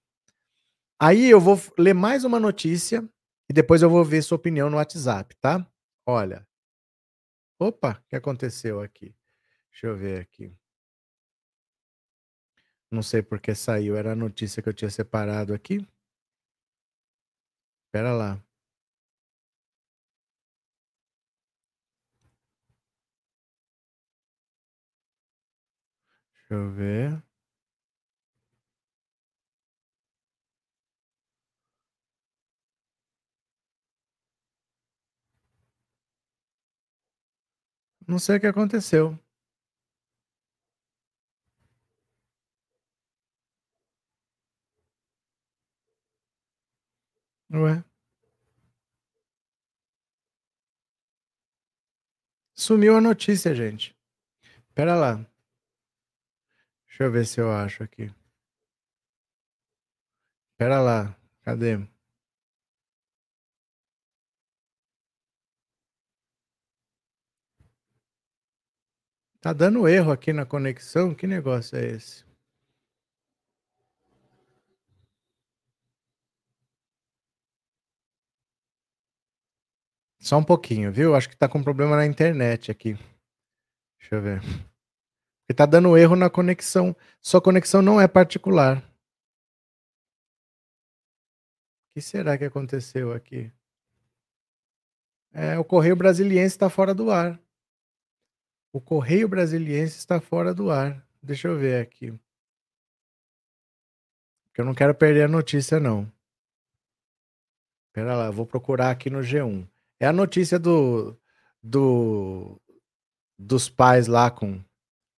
Aí eu vou ler mais uma notícia e depois eu vou ver sua opinião no WhatsApp, tá? Olha. Opa, o que aconteceu aqui? Deixa eu ver aqui. Não sei porque saiu, era a notícia que eu tinha separado aqui. Espera lá. Deixa eu ver. Não sei o que aconteceu. Ué. Sumiu a notícia, gente. Espera lá. Deixa eu ver se eu acho aqui. Espera lá. Cadê? Tá dando erro aqui na conexão? Que negócio é esse? Só um pouquinho, viu? Acho que tá com problema na internet aqui. Deixa eu ver. Porque tá dando erro na conexão. Sua conexão não é particular. O que será que aconteceu aqui? É, o Correio Brasiliense está fora do ar. O Correio Brasiliense está fora do ar. Deixa eu ver aqui. Porque eu não quero perder a notícia, não. Espera lá, vou procurar aqui no G1. É a notícia do, do dos pais lá com,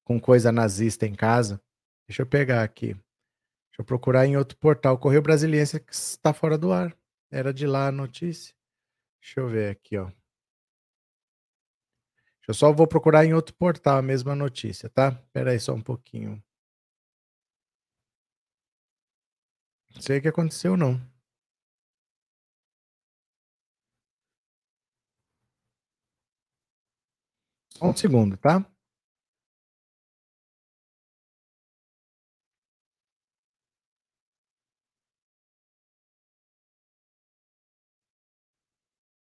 com coisa nazista em casa. Deixa eu pegar aqui. Deixa eu procurar em outro portal. Correio Brasiliense está fora do ar. Era de lá a notícia. Deixa eu ver aqui, ó. Eu só vou procurar em outro portal a mesma notícia, tá? Espera aí só um pouquinho. Não sei o que aconteceu, não. Só um segundo, tá?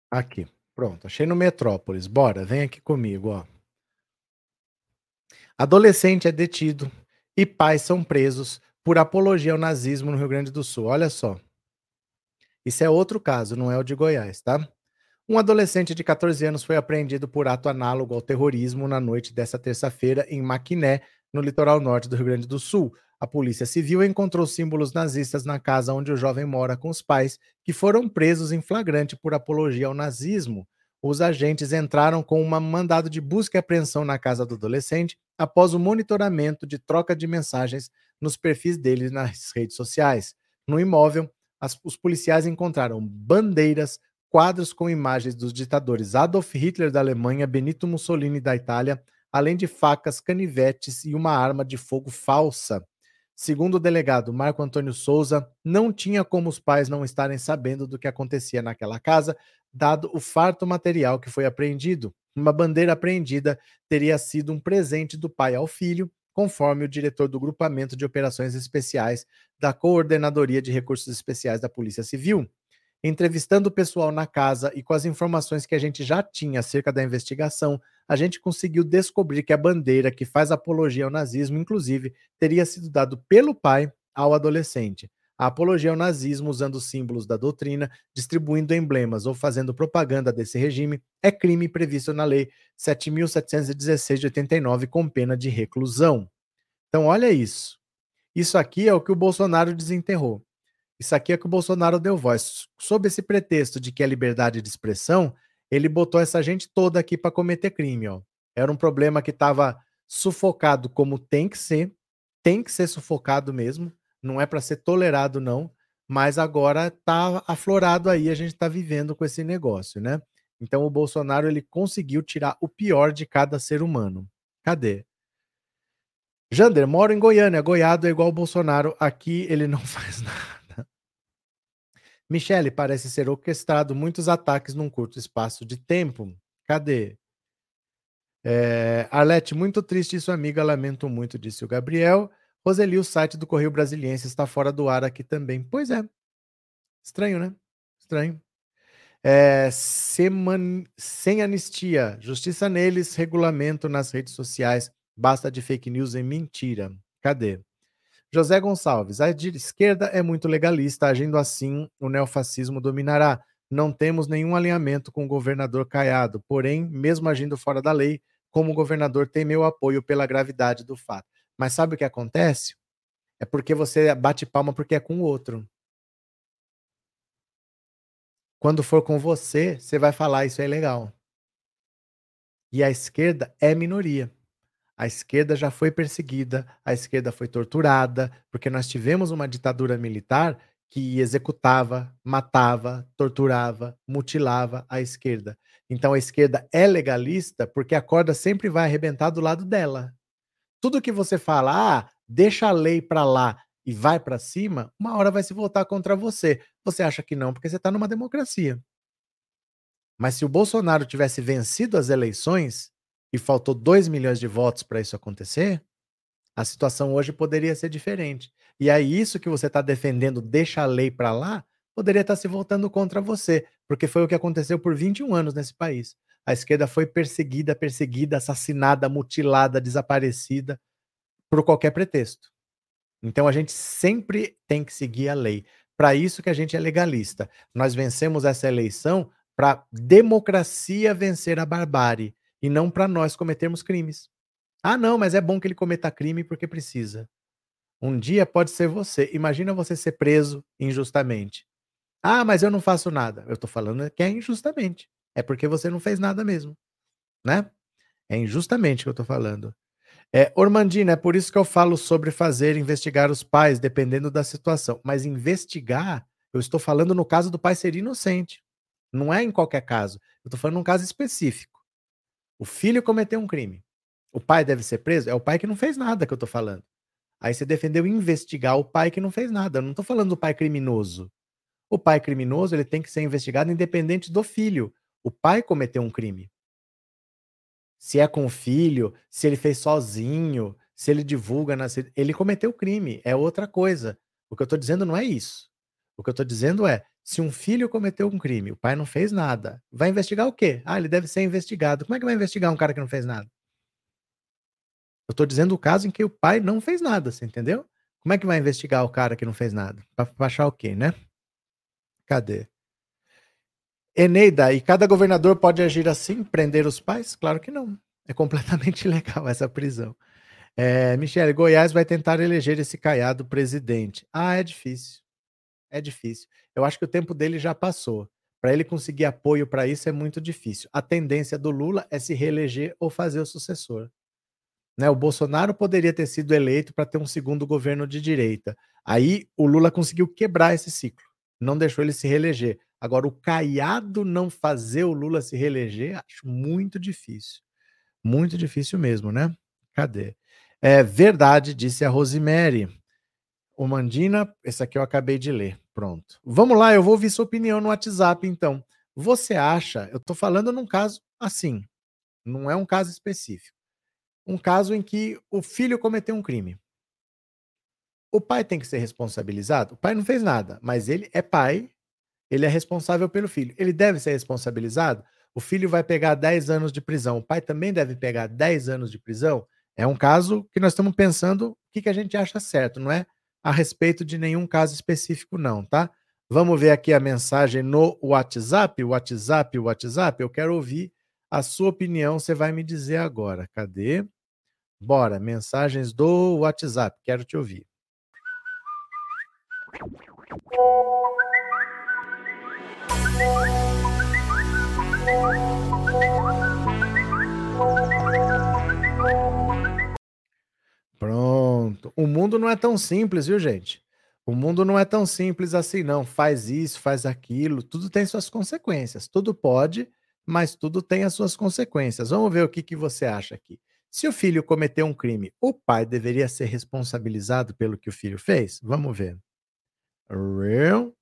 Aqui, pronto. Achei no Metrópolis. Bora, vem aqui comigo, ó. Adolescente é detido e pais são presos por apologia ao nazismo no Rio Grande do Sul. Olha só. Isso é outro caso, não é o de Goiás, tá? Um adolescente de 14 anos foi apreendido por ato análogo ao terrorismo na noite desta terça-feira em Maquiné, no litoral norte do Rio Grande do Sul. A Polícia Civil encontrou símbolos nazistas na casa onde o jovem mora com os pais, que foram presos em flagrante por apologia ao nazismo. Os agentes entraram com um mandado de busca e apreensão na casa do adolescente após o monitoramento de troca de mensagens nos perfis dele nas redes sociais. No imóvel, as, os policiais encontraram bandeiras, quadros com imagens dos ditadores Adolf Hitler da Alemanha, Benito Mussolini da Itália, além de facas, canivetes e uma arma de fogo falsa. Segundo o delegado Marco Antônio Souza, não tinha como os pais não estarem sabendo do que acontecia naquela casa, dado o farto material que foi apreendido. Uma bandeira apreendida teria sido um presente do pai ao filho, conforme o diretor do Grupamento de Operações Especiais da Coordenadoria de Recursos Especiais da Polícia Civil entrevistando o pessoal na casa e com as informações que a gente já tinha acerca da investigação, a gente conseguiu descobrir que a bandeira que faz apologia ao nazismo, inclusive, teria sido dado pelo pai ao adolescente. A apologia ao nazismo usando símbolos da doutrina, distribuindo emblemas ou fazendo propaganda desse regime é crime previsto na Lei 7.716 de 89, com pena de reclusão. Então, olha isso. Isso aqui é o que o Bolsonaro desenterrou. Isso aqui é que o Bolsonaro deu voz. Sob esse pretexto de que é liberdade de expressão, ele botou essa gente toda aqui para cometer crime. Ó. Era um problema que estava sufocado como tem que ser, tem que ser sufocado mesmo, não é para ser tolerado, não, mas agora está aflorado aí, a gente está vivendo com esse negócio, né? Então o Bolsonaro ele conseguiu tirar o pior de cada ser humano. Cadê? Jander, moro em Goiânia. Goiado é igual o Bolsonaro. Aqui ele não faz nada. Michele, parece ser orquestrado muitos ataques num curto espaço de tempo. Cadê? É, Arlete, muito triste isso, amiga. Lamento muito, disse o Gabriel. Roseli, o site do Correio Brasiliense está fora do ar aqui também. Pois é. Estranho, né? Estranho. É, seman... Sem anistia, justiça neles, regulamento nas redes sociais, basta de fake news e mentira. Cadê? José Gonçalves, a esquerda é muito legalista, agindo assim, o neofascismo dominará. Não temos nenhum alinhamento com o governador Caiado, porém, mesmo agindo fora da lei, como governador tem meu apoio pela gravidade do fato. Mas sabe o que acontece? É porque você bate palma porque é com o outro. Quando for com você, você vai falar isso é legal. E a esquerda é minoria. A esquerda já foi perseguida, a esquerda foi torturada, porque nós tivemos uma ditadura militar que executava, matava, torturava, mutilava a esquerda. Então a esquerda é legalista porque a corda sempre vai arrebentar do lado dela. Tudo que você fala, ah, deixa a lei para lá e vai para cima, uma hora vai se voltar contra você. Você acha que não, porque você está numa democracia. Mas se o Bolsonaro tivesse vencido as eleições, e faltou 2 milhões de votos para isso acontecer, a situação hoje poderia ser diferente. E aí, isso que você está defendendo, deixa a lei para lá, poderia estar tá se voltando contra você, porque foi o que aconteceu por 21 anos nesse país. A esquerda foi perseguida, perseguida, assassinada, mutilada, desaparecida, por qualquer pretexto. Então a gente sempre tem que seguir a lei. Para isso que a gente é legalista. Nós vencemos essa eleição para democracia vencer a barbárie e não para nós cometermos crimes. Ah, não, mas é bom que ele cometa crime porque precisa. Um dia pode ser você. Imagina você ser preso injustamente. Ah, mas eu não faço nada. Eu estou falando que é injustamente. É porque você não fez nada mesmo, né? É injustamente que eu estou falando. É, Ormandina, é por isso que eu falo sobre fazer, investigar os pais, dependendo da situação. Mas investigar, eu estou falando no caso do pai ser inocente. Não é em qualquer caso. Eu estou falando num caso específico. O filho cometeu um crime. O pai deve ser preso? É o pai que não fez nada que eu tô falando. Aí você defendeu investigar o pai que não fez nada. Eu não tô falando do pai criminoso. O pai criminoso, ele tem que ser investigado independente do filho. O pai cometeu um crime. Se é com o filho, se ele fez sozinho, se ele divulga, nas... ele cometeu crime, é outra coisa. O que eu tô dizendo não é isso. O que eu tô dizendo é, se um filho cometeu um crime, o pai não fez nada, vai investigar o quê? Ah, ele deve ser investigado. Como é que vai investigar um cara que não fez nada? Eu estou dizendo o caso em que o pai não fez nada, você entendeu? Como é que vai investigar o cara que não fez nada? Para achar o quê, né? Cadê? Eneida, e cada governador pode agir assim, prender os pais? Claro que não. É completamente ilegal essa prisão. É, Michele, Goiás vai tentar eleger esse caiado presidente. Ah, é difícil. É difícil. Eu acho que o tempo dele já passou. Para ele conseguir apoio para isso é muito difícil. A tendência do Lula é se reeleger ou fazer o sucessor. Né? O Bolsonaro poderia ter sido eleito para ter um segundo governo de direita. Aí o Lula conseguiu quebrar esse ciclo, não deixou ele se reeleger. Agora, o Caiado não fazer o Lula se reeleger, acho muito difícil. Muito difícil mesmo, né? Cadê? É verdade, disse a Rosemary. O Mandina, esse aqui eu acabei de ler. Pronto. Vamos lá, eu vou ouvir sua opinião no WhatsApp, então. Você acha, eu estou falando num caso assim, não é um caso específico. Um caso em que o filho cometeu um crime. O pai tem que ser responsabilizado? O pai não fez nada, mas ele é pai, ele é responsável pelo filho. Ele deve ser responsabilizado? O filho vai pegar 10 anos de prisão, o pai também deve pegar 10 anos de prisão? É um caso que nós estamos pensando o que, que a gente acha certo, não é a respeito de nenhum caso específico, não, tá? Vamos ver aqui a mensagem no WhatsApp, WhatsApp, WhatsApp. Eu quero ouvir a sua opinião, você vai me dizer agora. Cadê? Bora, mensagens do WhatsApp, quero te ouvir. Pronto. O mundo não é tão simples, viu, gente? O mundo não é tão simples assim, não. Faz isso, faz aquilo, tudo tem suas consequências. Tudo pode, mas tudo tem as suas consequências. Vamos ver o que, que você acha aqui. Se o filho cometeu um crime, o pai deveria ser responsabilizado pelo que o filho fez? Vamos ver. Real?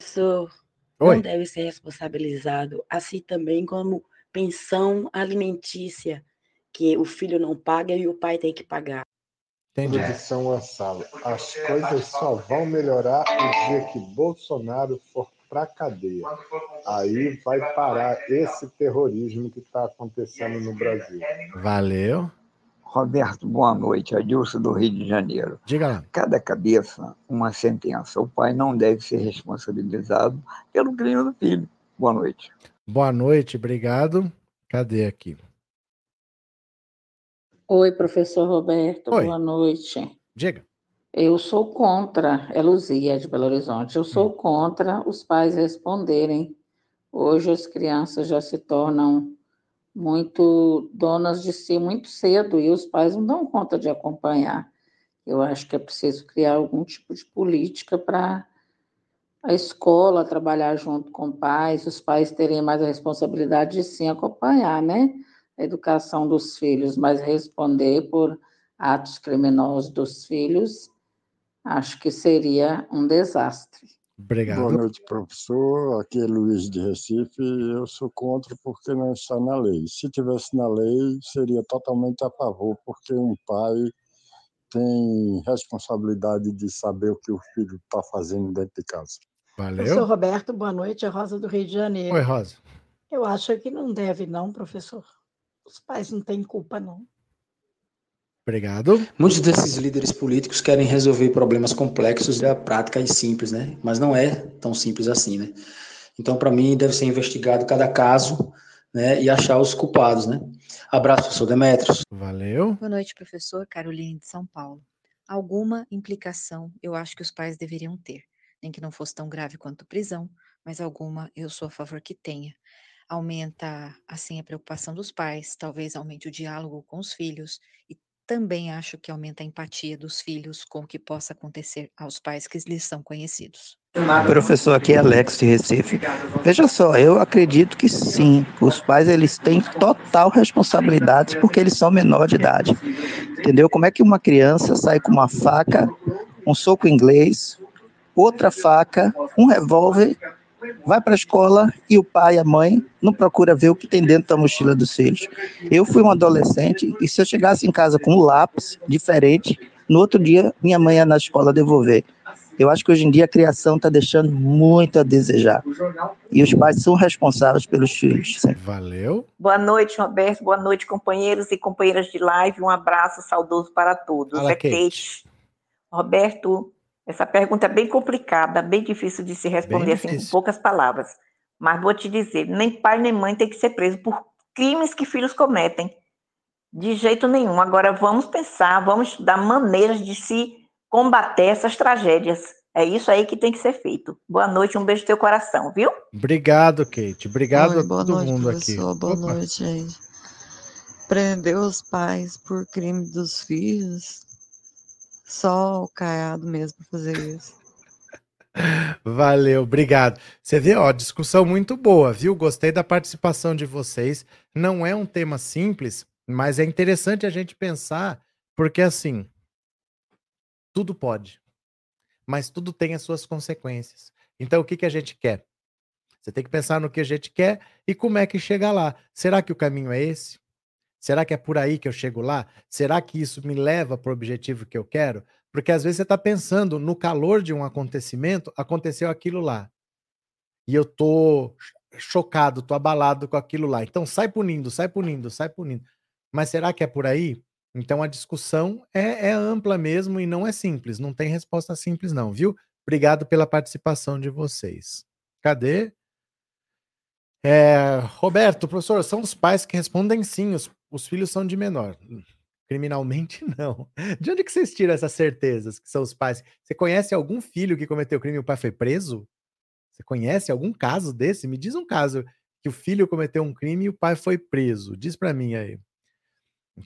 Professor, não deve ser responsabilizado, assim também como pensão alimentícia, que o filho não paga e o pai tem que pagar. Entendi. Produção Wassalo. As coisas só vão melhorar o dia que Bolsonaro for para cadeia. Aí vai parar esse terrorismo que está acontecendo no Brasil. Valeu. Roberto, boa noite. Adilson do Rio de Janeiro. Diga lá. Cada cabeça, uma sentença. O pai não deve ser responsabilizado pelo crime do filho. Boa noite. Boa noite, obrigado. Cadê aqui? Oi, professor Roberto, Oi. boa noite. Diga. Eu sou contra, é Luzia de Belo Horizonte, eu sou Hum. contra os pais responderem. Hoje as crianças já se tornam muito donas de si muito cedo e os pais não dão conta de acompanhar. Eu acho que é preciso criar algum tipo de política para a escola trabalhar junto com pais, os pais terem mais a responsabilidade de sim acompanhar, né? A educação dos filhos, mas responder por atos criminosos dos filhos, acho que seria um desastre. Obrigado. Boa noite, professor. Aqui é Luiz de Recife. Eu sou contra porque não está na lei. Se tivesse na lei, seria totalmente a favor, porque um pai tem responsabilidade de saber o que o filho está fazendo dentro de casa. Professor Valeu. Roberto, boa noite. É Rosa do Rio de Janeiro. Oi, Rosa. Eu acho que não deve, não, professor. Os pais não têm culpa, não. Obrigado. Muitos desses líderes políticos querem resolver problemas complexos da prática e simples, né? Mas não é tão simples assim, né? Então, para mim, deve ser investigado cada caso, né? E achar os culpados, né? Abraço, professor Demetrios. Valeu. Boa noite, professor. Caroline de São Paulo. Alguma implicação eu acho que os pais deveriam ter, nem que não fosse tão grave quanto prisão, mas alguma eu sou a favor que tenha. Aumenta, assim, a preocupação dos pais, talvez aumente o diálogo com os filhos e também acho que aumenta a empatia dos filhos com o que possa acontecer aos pais que lhes são conhecidos. Professor, aqui é Alex de Recife. Veja só, eu acredito que sim, os pais eles têm total responsabilidade porque eles são menor de idade. Entendeu? Como é que uma criança sai com uma faca, um soco inglês, outra faca, um revólver, vai para a escola e o pai e a mãe não procura ver o que tem dentro da mochila dos filhos. Eu fui um adolescente e se eu chegasse em casa com um lápis diferente, no outro dia minha mãe ia na escola devolver. Eu acho que hoje em dia a criação está deixando muito a desejar. E os pais são responsáveis pelos filhos. Valeu. Boa noite, Roberto. Boa noite, companheiros e companheiras de live. Um abraço saudoso para todos. Fala, é Kate. Kate. Roberto, essa pergunta é bem complicada, bem difícil de se responder assim com poucas palavras. Mas vou te dizer, nem pai nem mãe tem que ser preso por crimes que filhos cometem. De jeito nenhum. Agora vamos pensar, vamos estudar maneiras de se combater essas tragédias. É isso aí que tem que ser feito. Boa noite, um beijo no teu coração, viu? Obrigado, Kate. Obrigado Oi, a boa todo noite, mundo professor. aqui. Boa Opa. noite, gente. Prender os pais por crime dos filhos. Só o caiado mesmo fazer isso. Valeu, obrigado. Você vê, ó, discussão muito boa, viu? Gostei da participação de vocês. Não é um tema simples, mas é interessante a gente pensar, porque assim, tudo pode, mas tudo tem as suas consequências. Então, o que, que a gente quer? Você tem que pensar no que a gente quer e como é que chega lá. Será que o caminho é esse? Será que é por aí que eu chego lá? Será que isso me leva para o objetivo que eu quero? Porque às vezes você está pensando no calor de um acontecimento, aconteceu aquilo lá. E eu tô chocado, tô abalado com aquilo lá. Então sai punindo, sai punindo, sai punindo. Mas será que é por aí? Então a discussão é, é ampla mesmo e não é simples. Não tem resposta simples, não, viu? Obrigado pela participação de vocês. Cadê? É, Roberto, professor, são os pais que respondem sim, os, os filhos são de menor. Criminalmente, não. De onde que vocês tiram essas certezas que são os pais? Você conhece algum filho que cometeu crime e o pai foi preso? Você conhece algum caso desse? Me diz um caso que o filho cometeu um crime e o pai foi preso. Diz pra mim aí.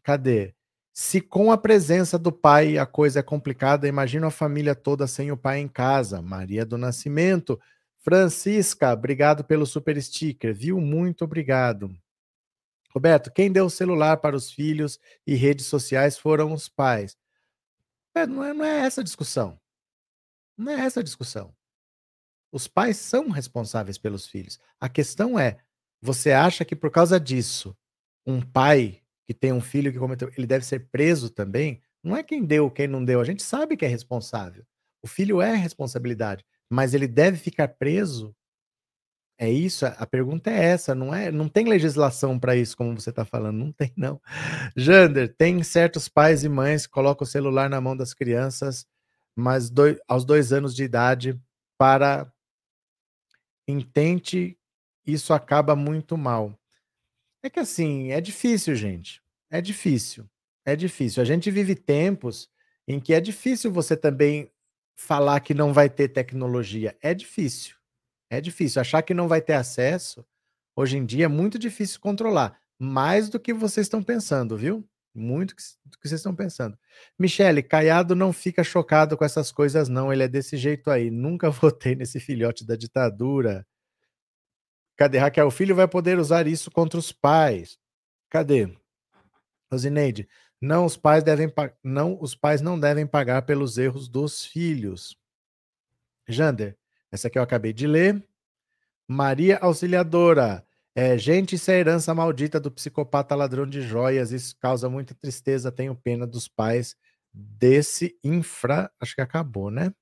Cadê? Se com a presença do pai a coisa é complicada, imagina a família toda sem o pai em casa. Maria do Nascimento. Francisca, obrigado pelo super sticker, viu? Muito obrigado. Roberto, quem deu o celular para os filhos e redes sociais foram os pais. É, não, é, não é essa a discussão. Não é essa a discussão. Os pais são responsáveis pelos filhos. A questão é: você acha que por causa disso, um pai que tem um filho que cometeu, ele deve ser preso também? Não é quem deu, quem não deu. A gente sabe que é responsável. O filho é responsabilidade, mas ele deve ficar preso. É isso, a pergunta é essa, não é? Não tem legislação para isso, como você está falando, não tem não. Jander, tem certos pais e mães que colocam o celular na mão das crianças, mas dois, aos dois anos de idade para intente, isso acaba muito mal. É que assim, é difícil, gente. É difícil. É difícil. A gente vive tempos em que é difícil você também falar que não vai ter tecnologia. É difícil. É difícil. Achar que não vai ter acesso, hoje em dia, é muito difícil controlar. Mais do que vocês estão pensando, viu? Muito do que vocês estão pensando. Michele, Caiado não fica chocado com essas coisas, não. Ele é desse jeito aí. Nunca votei nesse filhote da ditadura. Cadê? Raquel, o filho vai poder usar isso contra os pais. Cadê? Rosineide, não os pais devem não os pais não devem pagar pelos erros dos filhos. Jander, essa aqui eu acabei de ler. Maria Auxiliadora, é, gente, isso é herança maldita do psicopata ladrão de joias. Isso causa muita tristeza. Tenho pena dos pais desse infra. Acho que acabou, né?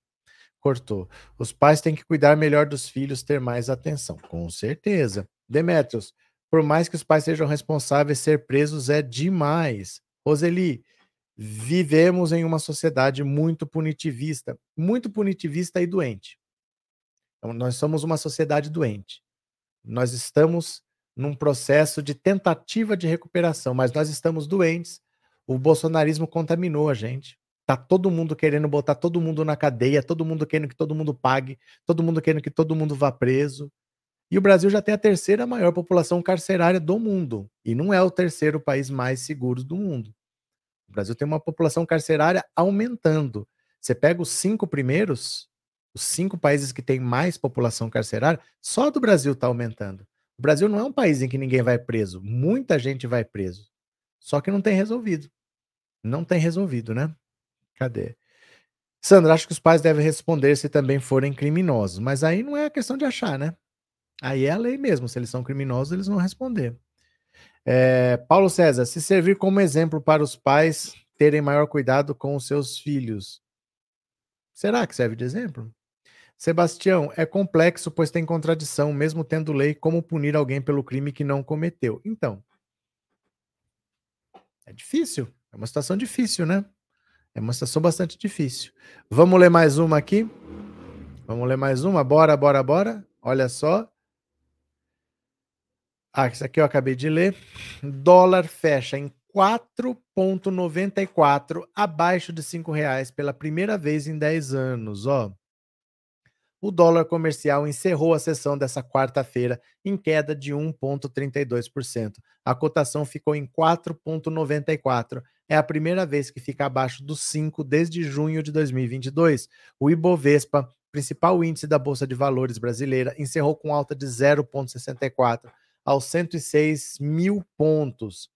Cortou. Os pais têm que cuidar melhor dos filhos, ter mais atenção. Com certeza. Demetrios, por mais que os pais sejam responsáveis, ser presos é demais. Roseli, vivemos em uma sociedade muito punitivista, muito punitivista e doente. Então, nós somos uma sociedade doente. Nós estamos num processo de tentativa de recuperação, mas nós estamos doentes. O bolsonarismo contaminou a gente. Tá todo mundo querendo botar todo mundo na cadeia, todo mundo querendo que todo mundo pague, todo mundo querendo que todo mundo vá preso. E o Brasil já tem a terceira maior população carcerária do mundo. E não é o terceiro país mais seguro do mundo. O Brasil tem uma população carcerária aumentando. Você pega os cinco primeiros, os cinco países que têm mais população carcerária, só do Brasil está aumentando. O Brasil não é um país em que ninguém vai preso. Muita gente vai preso. Só que não tem resolvido. Não tem resolvido, né? Cadê? Sandra, acho que os pais devem responder se também forem criminosos. Mas aí não é questão de achar, né? Aí é a lei mesmo. Se eles são criminosos, eles vão responder. É, Paulo César, se servir como exemplo para os pais terem maior cuidado com os seus filhos. Será que serve de exemplo? Sebastião, é complexo, pois tem contradição, mesmo tendo lei, como punir alguém pelo crime que não cometeu. Então, é difícil, é uma situação difícil, né? É uma situação bastante difícil. Vamos ler mais uma aqui? Vamos ler mais uma? Bora, bora, bora. Olha só. Ah, isso aqui eu acabei de ler. Dólar fecha em 4,94 abaixo de R$ reais pela primeira vez em 10 anos, ó o dólar comercial encerrou a sessão dessa quarta-feira em queda de 1,32%. A cotação ficou em 4,94. É a primeira vez que fica abaixo dos 5 desde junho de 2022. O Ibovespa, principal índice da Bolsa de Valores brasileira, encerrou com alta de 0,64 aos 106 mil pontos.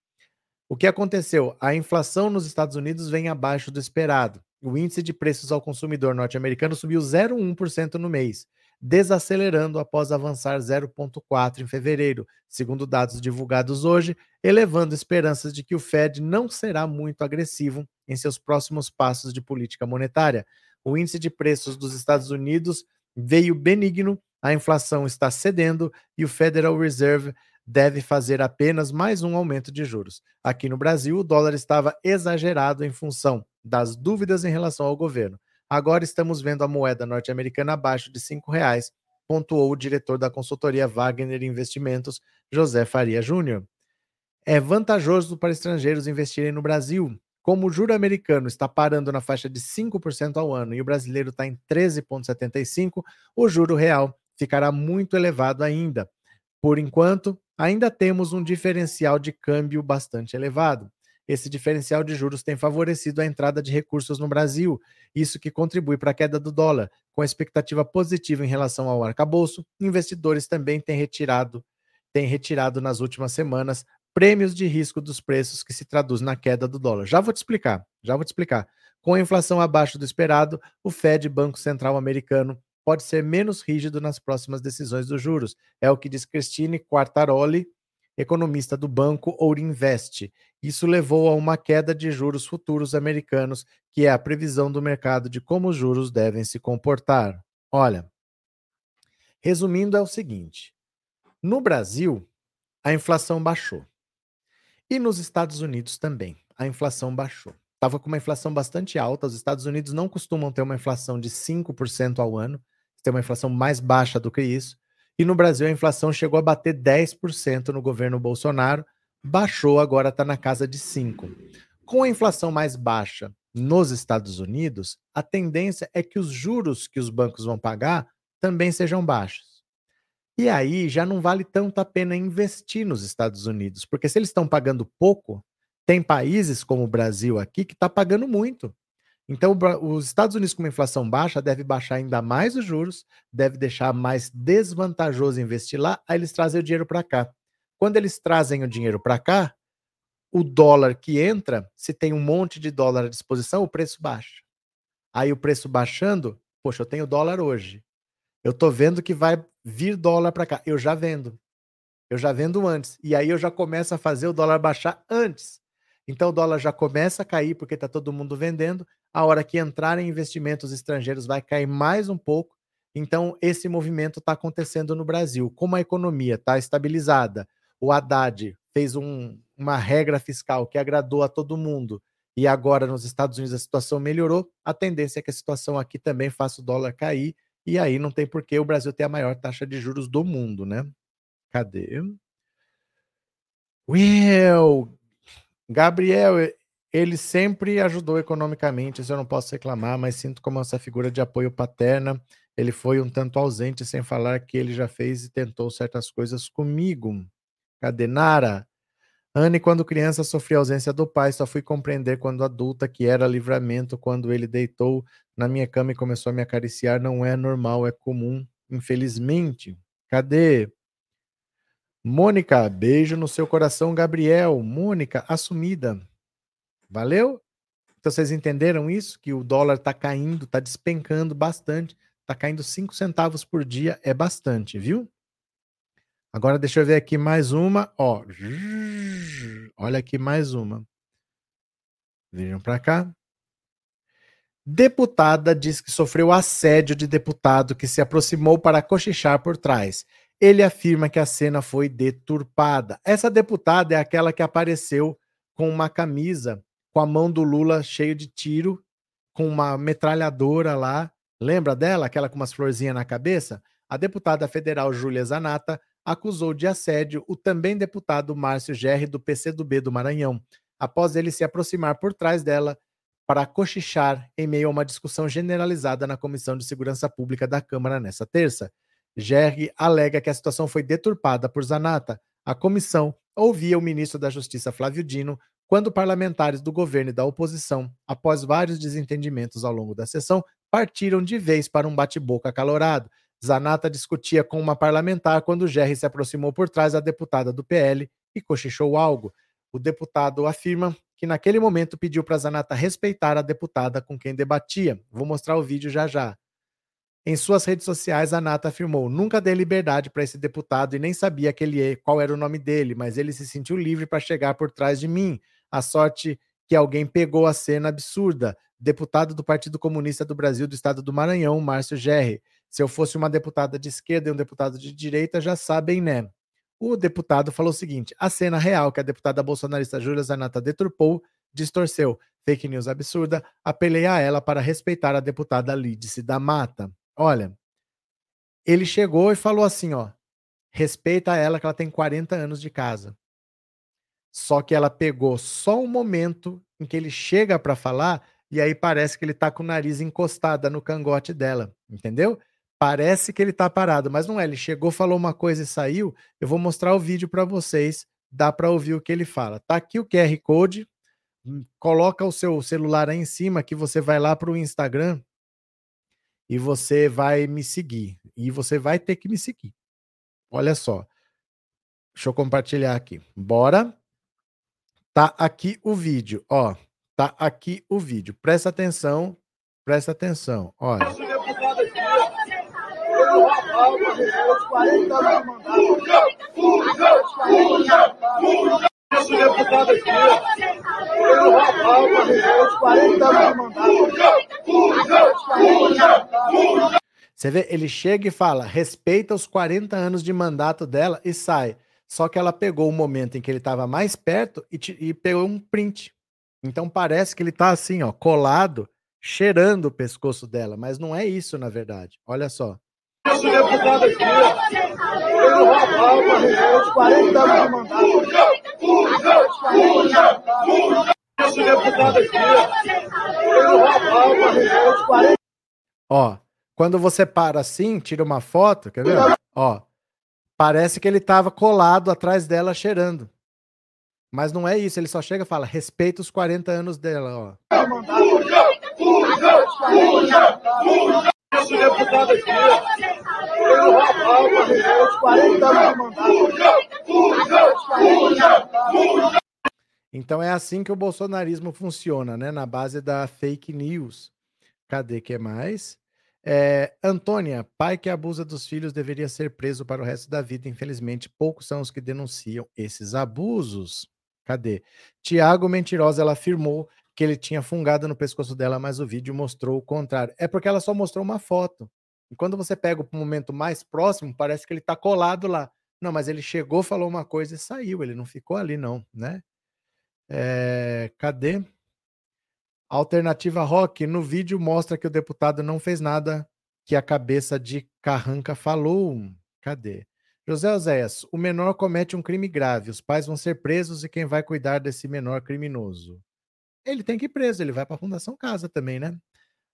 O que aconteceu? A inflação nos Estados Unidos vem abaixo do esperado. O índice de preços ao consumidor norte-americano subiu 0,1% no mês, desacelerando após avançar 0,4% em fevereiro, segundo dados divulgados hoje, elevando esperanças de que o Fed não será muito agressivo em seus próximos passos de política monetária. O índice de preços dos Estados Unidos veio benigno, a inflação está cedendo e o Federal Reserve deve fazer apenas mais um aumento de juros. Aqui no Brasil, o dólar estava exagerado em função das dúvidas em relação ao governo. Agora estamos vendo a moeda norte-americana abaixo de R$ reais, pontuou o diretor da consultoria Wagner Investimentos, José Faria Júnior. É vantajoso para estrangeiros investirem no Brasil. Como o juro americano está parando na faixa de 5% ao ano e o brasileiro está em 13,75%, o juro real ficará muito elevado ainda. Por enquanto, ainda temos um diferencial de câmbio bastante elevado. Esse diferencial de juros tem favorecido a entrada de recursos no Brasil, isso que contribui para a queda do dólar. Com expectativa positiva em relação ao arcabouço, investidores também têm retirado, têm retirado nas últimas semanas prêmios de risco dos preços que se traduz na queda do dólar. Já vou te explicar, já vou te explicar. Com a inflação abaixo do esperado, o Fed, Banco Central Americano, pode ser menos rígido nas próximas decisões dos juros. É o que diz Christine Quartaroli, economista do banco Ourinvest. Isso levou a uma queda de juros futuros americanos, que é a previsão do mercado de como os juros devem se comportar. Olha, resumindo, é o seguinte: no Brasil, a inflação baixou. E nos Estados Unidos também, a inflação baixou. Estava com uma inflação bastante alta. Os Estados Unidos não costumam ter uma inflação de 5% ao ano, tem uma inflação mais baixa do que isso. E no Brasil a inflação chegou a bater 10% no governo Bolsonaro, baixou, agora está na casa de 5%. Com a inflação mais baixa nos Estados Unidos, a tendência é que os juros que os bancos vão pagar também sejam baixos. E aí já não vale tanto a pena investir nos Estados Unidos, porque se eles estão pagando pouco, tem países como o Brasil aqui que está pagando muito. Então, os Estados Unidos com uma inflação baixa deve baixar ainda mais os juros, deve deixar mais desvantajoso investir lá, aí eles trazem o dinheiro para cá. Quando eles trazem o dinheiro para cá, o dólar que entra, se tem um monte de dólar à disposição, o preço baixa. Aí o preço baixando, poxa, eu tenho dólar hoje. Eu tô vendo que vai vir dólar para cá. Eu já vendo. Eu já vendo antes. E aí eu já começo a fazer o dólar baixar antes. Então o dólar já começa a cair porque está todo mundo vendendo. A hora que entrarem investimentos estrangeiros vai cair mais um pouco. Então esse movimento está acontecendo no Brasil. Como a economia está estabilizada, o Haddad fez um, uma regra fiscal que agradou a todo mundo e agora nos Estados Unidos a situação melhorou, a tendência é que a situação aqui também faça o dólar cair e aí não tem por que o Brasil ter a maior taxa de juros do mundo, né? Cadê? Will, Gabriel, ele sempre ajudou economicamente, isso eu não posso reclamar, mas sinto como essa figura de apoio paterna, ele foi um tanto ausente, sem falar que ele já fez e tentou certas coisas comigo. Cadê Nara? Anne, quando criança, sofri a ausência do pai, só fui compreender quando adulta que era livramento quando ele deitou na minha cama e começou a me acariciar. Não é normal, é comum, infelizmente. Cadê? Mônica, beijo no seu coração, Gabriel. Mônica, assumida. Valeu? Então vocês entenderam isso? Que o dólar está caindo, está despencando bastante. Está caindo 5 centavos por dia, é bastante, viu? Agora deixa eu ver aqui mais uma. Ó, olha aqui mais uma. Vejam para cá. Deputada diz que sofreu assédio de deputado que se aproximou para cochichar por trás. Ele afirma que a cena foi deturpada. Essa deputada é aquela que apareceu com uma camisa com a mão do Lula cheio de tiro, com uma metralhadora lá. Lembra dela, aquela com umas florzinhas na cabeça? A deputada federal Júlia Zanata acusou de assédio o também deputado Márcio Gerri do PCdoB do Maranhão, após ele se aproximar por trás dela para cochichar em meio a uma discussão generalizada na Comissão de Segurança Pública da Câmara nessa terça. Gerri alega que a situação foi deturpada por Zanata. A comissão ouvia o ministro da Justiça Flávio Dino quando parlamentares do governo e da oposição, após vários desentendimentos ao longo da sessão, partiram de vez para um bate-boca acalorado. Zanata discutia com uma parlamentar quando Gerri se aproximou por trás da deputada do PL e cochichou algo. O deputado afirma que naquele momento pediu para Zanata respeitar a deputada com quem debatia. Vou mostrar o vídeo já já. Em suas redes sociais, a Nata afirmou: nunca dei liberdade para esse deputado e nem sabia ele, qual era o nome dele, mas ele se sentiu livre para chegar por trás de mim. A sorte que alguém pegou a cena absurda. Deputado do Partido Comunista do Brasil do Estado do Maranhão, Márcio Gerri. Se eu fosse uma deputada de esquerda e um deputado de direita, já sabem, né? O deputado falou o seguinte: a cena real que a deputada bolsonarista Júlia Zanata deturpou, distorceu. Fake news absurda. Apelei a ela para respeitar a deputada Lídice da Mata. Olha, ele chegou e falou assim, ó, respeita ela que ela tem 40 anos de casa. Só que ela pegou só um momento em que ele chega para falar e aí parece que ele tá com o nariz encostado no cangote dela, entendeu? Parece que ele tá parado, mas não é. Ele chegou, falou uma coisa e saiu. Eu vou mostrar o vídeo para vocês, dá para ouvir o que ele fala. Tá aqui o QR Code. Hum, coloca o seu celular aí em cima que você vai lá para o Instagram e você vai me seguir. E você vai ter que me seguir. Olha só. Deixa eu compartilhar aqui. Bora. Tá aqui o vídeo, ó. Tá aqui o vídeo. Presta atenção, presta atenção. Olha. Você vê, ele chega e fala, respeita os 40 anos de mandato dela e sai. Só que ela pegou o momento em que ele estava mais perto e, te, e, pegou um print. Então parece que ele está assim, ó, colado, cheirando o pescoço dela, mas não é isso na verdade. Olha só. Esse deputado aqui, ele roubava os 40 anos de mandato. Esse deputado aqui, ele roubava os 40 Ó, quando você para assim, tira uma foto, quer ver? Ó, parece que ele estava colado atrás dela cheirando. Mas não é isso, ele só chega e fala: respeita os 40 anos dela, ó. Esse deputado aqui, ele roubava os 40 anos de Então é assim que o bolsonarismo funciona, né? Na base da fake news. Cadê que é mais? É, Antônia, pai que abusa dos filhos deveria ser preso para o resto da vida. Infelizmente, poucos são os que denunciam esses abusos. Cadê? Tiago Mentirosa, ela afirmou que ele tinha fungado no pescoço dela, mas o vídeo mostrou o contrário. É porque ela só mostrou uma foto. E quando você pega o momento mais próximo, parece que ele está colado lá. Não, mas ele chegou, falou uma coisa e saiu. Ele não ficou ali, não, né? É, cadê? Alternativa Rock, no vídeo mostra que o deputado não fez nada que a cabeça de Carranca falou. Cadê? José Oséias, o menor comete um crime grave, os pais vão ser presos e quem vai cuidar desse menor criminoso? Ele tem que ir preso, ele vai para a Fundação Casa também, né?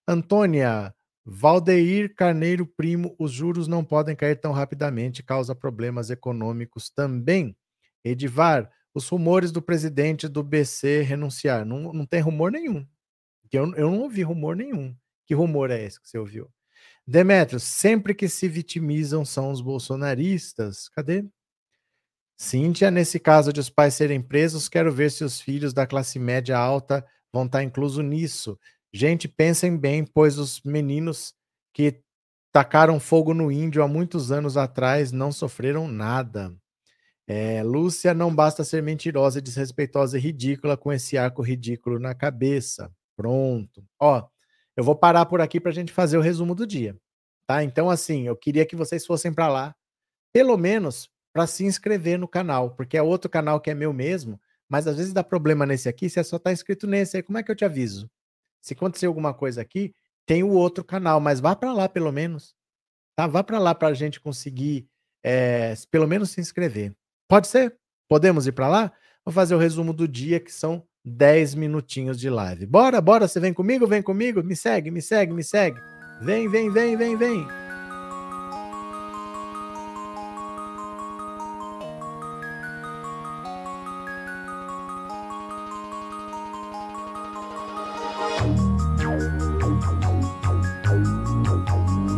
Antônia, Valdeir Carneiro Primo, os juros não podem cair tão rapidamente, causa problemas econômicos também. Edivar, os rumores do presidente do BC renunciar. Não, não tem rumor nenhum. Eu, eu não ouvi rumor nenhum. Que rumor é esse que você ouviu? Demetrio, sempre que se vitimizam são os bolsonaristas. Cadê? Cíntia, nesse caso de os pais serem presos, quero ver se os filhos da classe média alta vão estar incluso nisso. Gente, pensem bem, pois os meninos que tacaram fogo no índio há muitos anos atrás não sofreram nada. É, Lúcia, não basta ser mentirosa, desrespeitosa e ridícula com esse arco ridículo na cabeça. Pronto. Ó, eu vou parar por aqui para a gente fazer o resumo do dia. Tá? Então, assim, eu queria que vocês fossem para lá, pelo menos para se inscrever no canal, porque é outro canal que é meu mesmo, mas às vezes dá problema nesse aqui, você só tá inscrito nesse aí, como é que eu te aviso? Se acontecer alguma coisa aqui, tem o outro canal, mas vá para lá pelo menos. Tá? Vá para lá para a gente conseguir, é, pelo menos se inscrever. Pode ser? Podemos ir para lá? Vou fazer o resumo do dia, que são 10 minutinhos de live. Bora, bora, você vem comigo? Vem comigo? Me segue, me segue, me segue. Vem, vem, vem, vem, vem.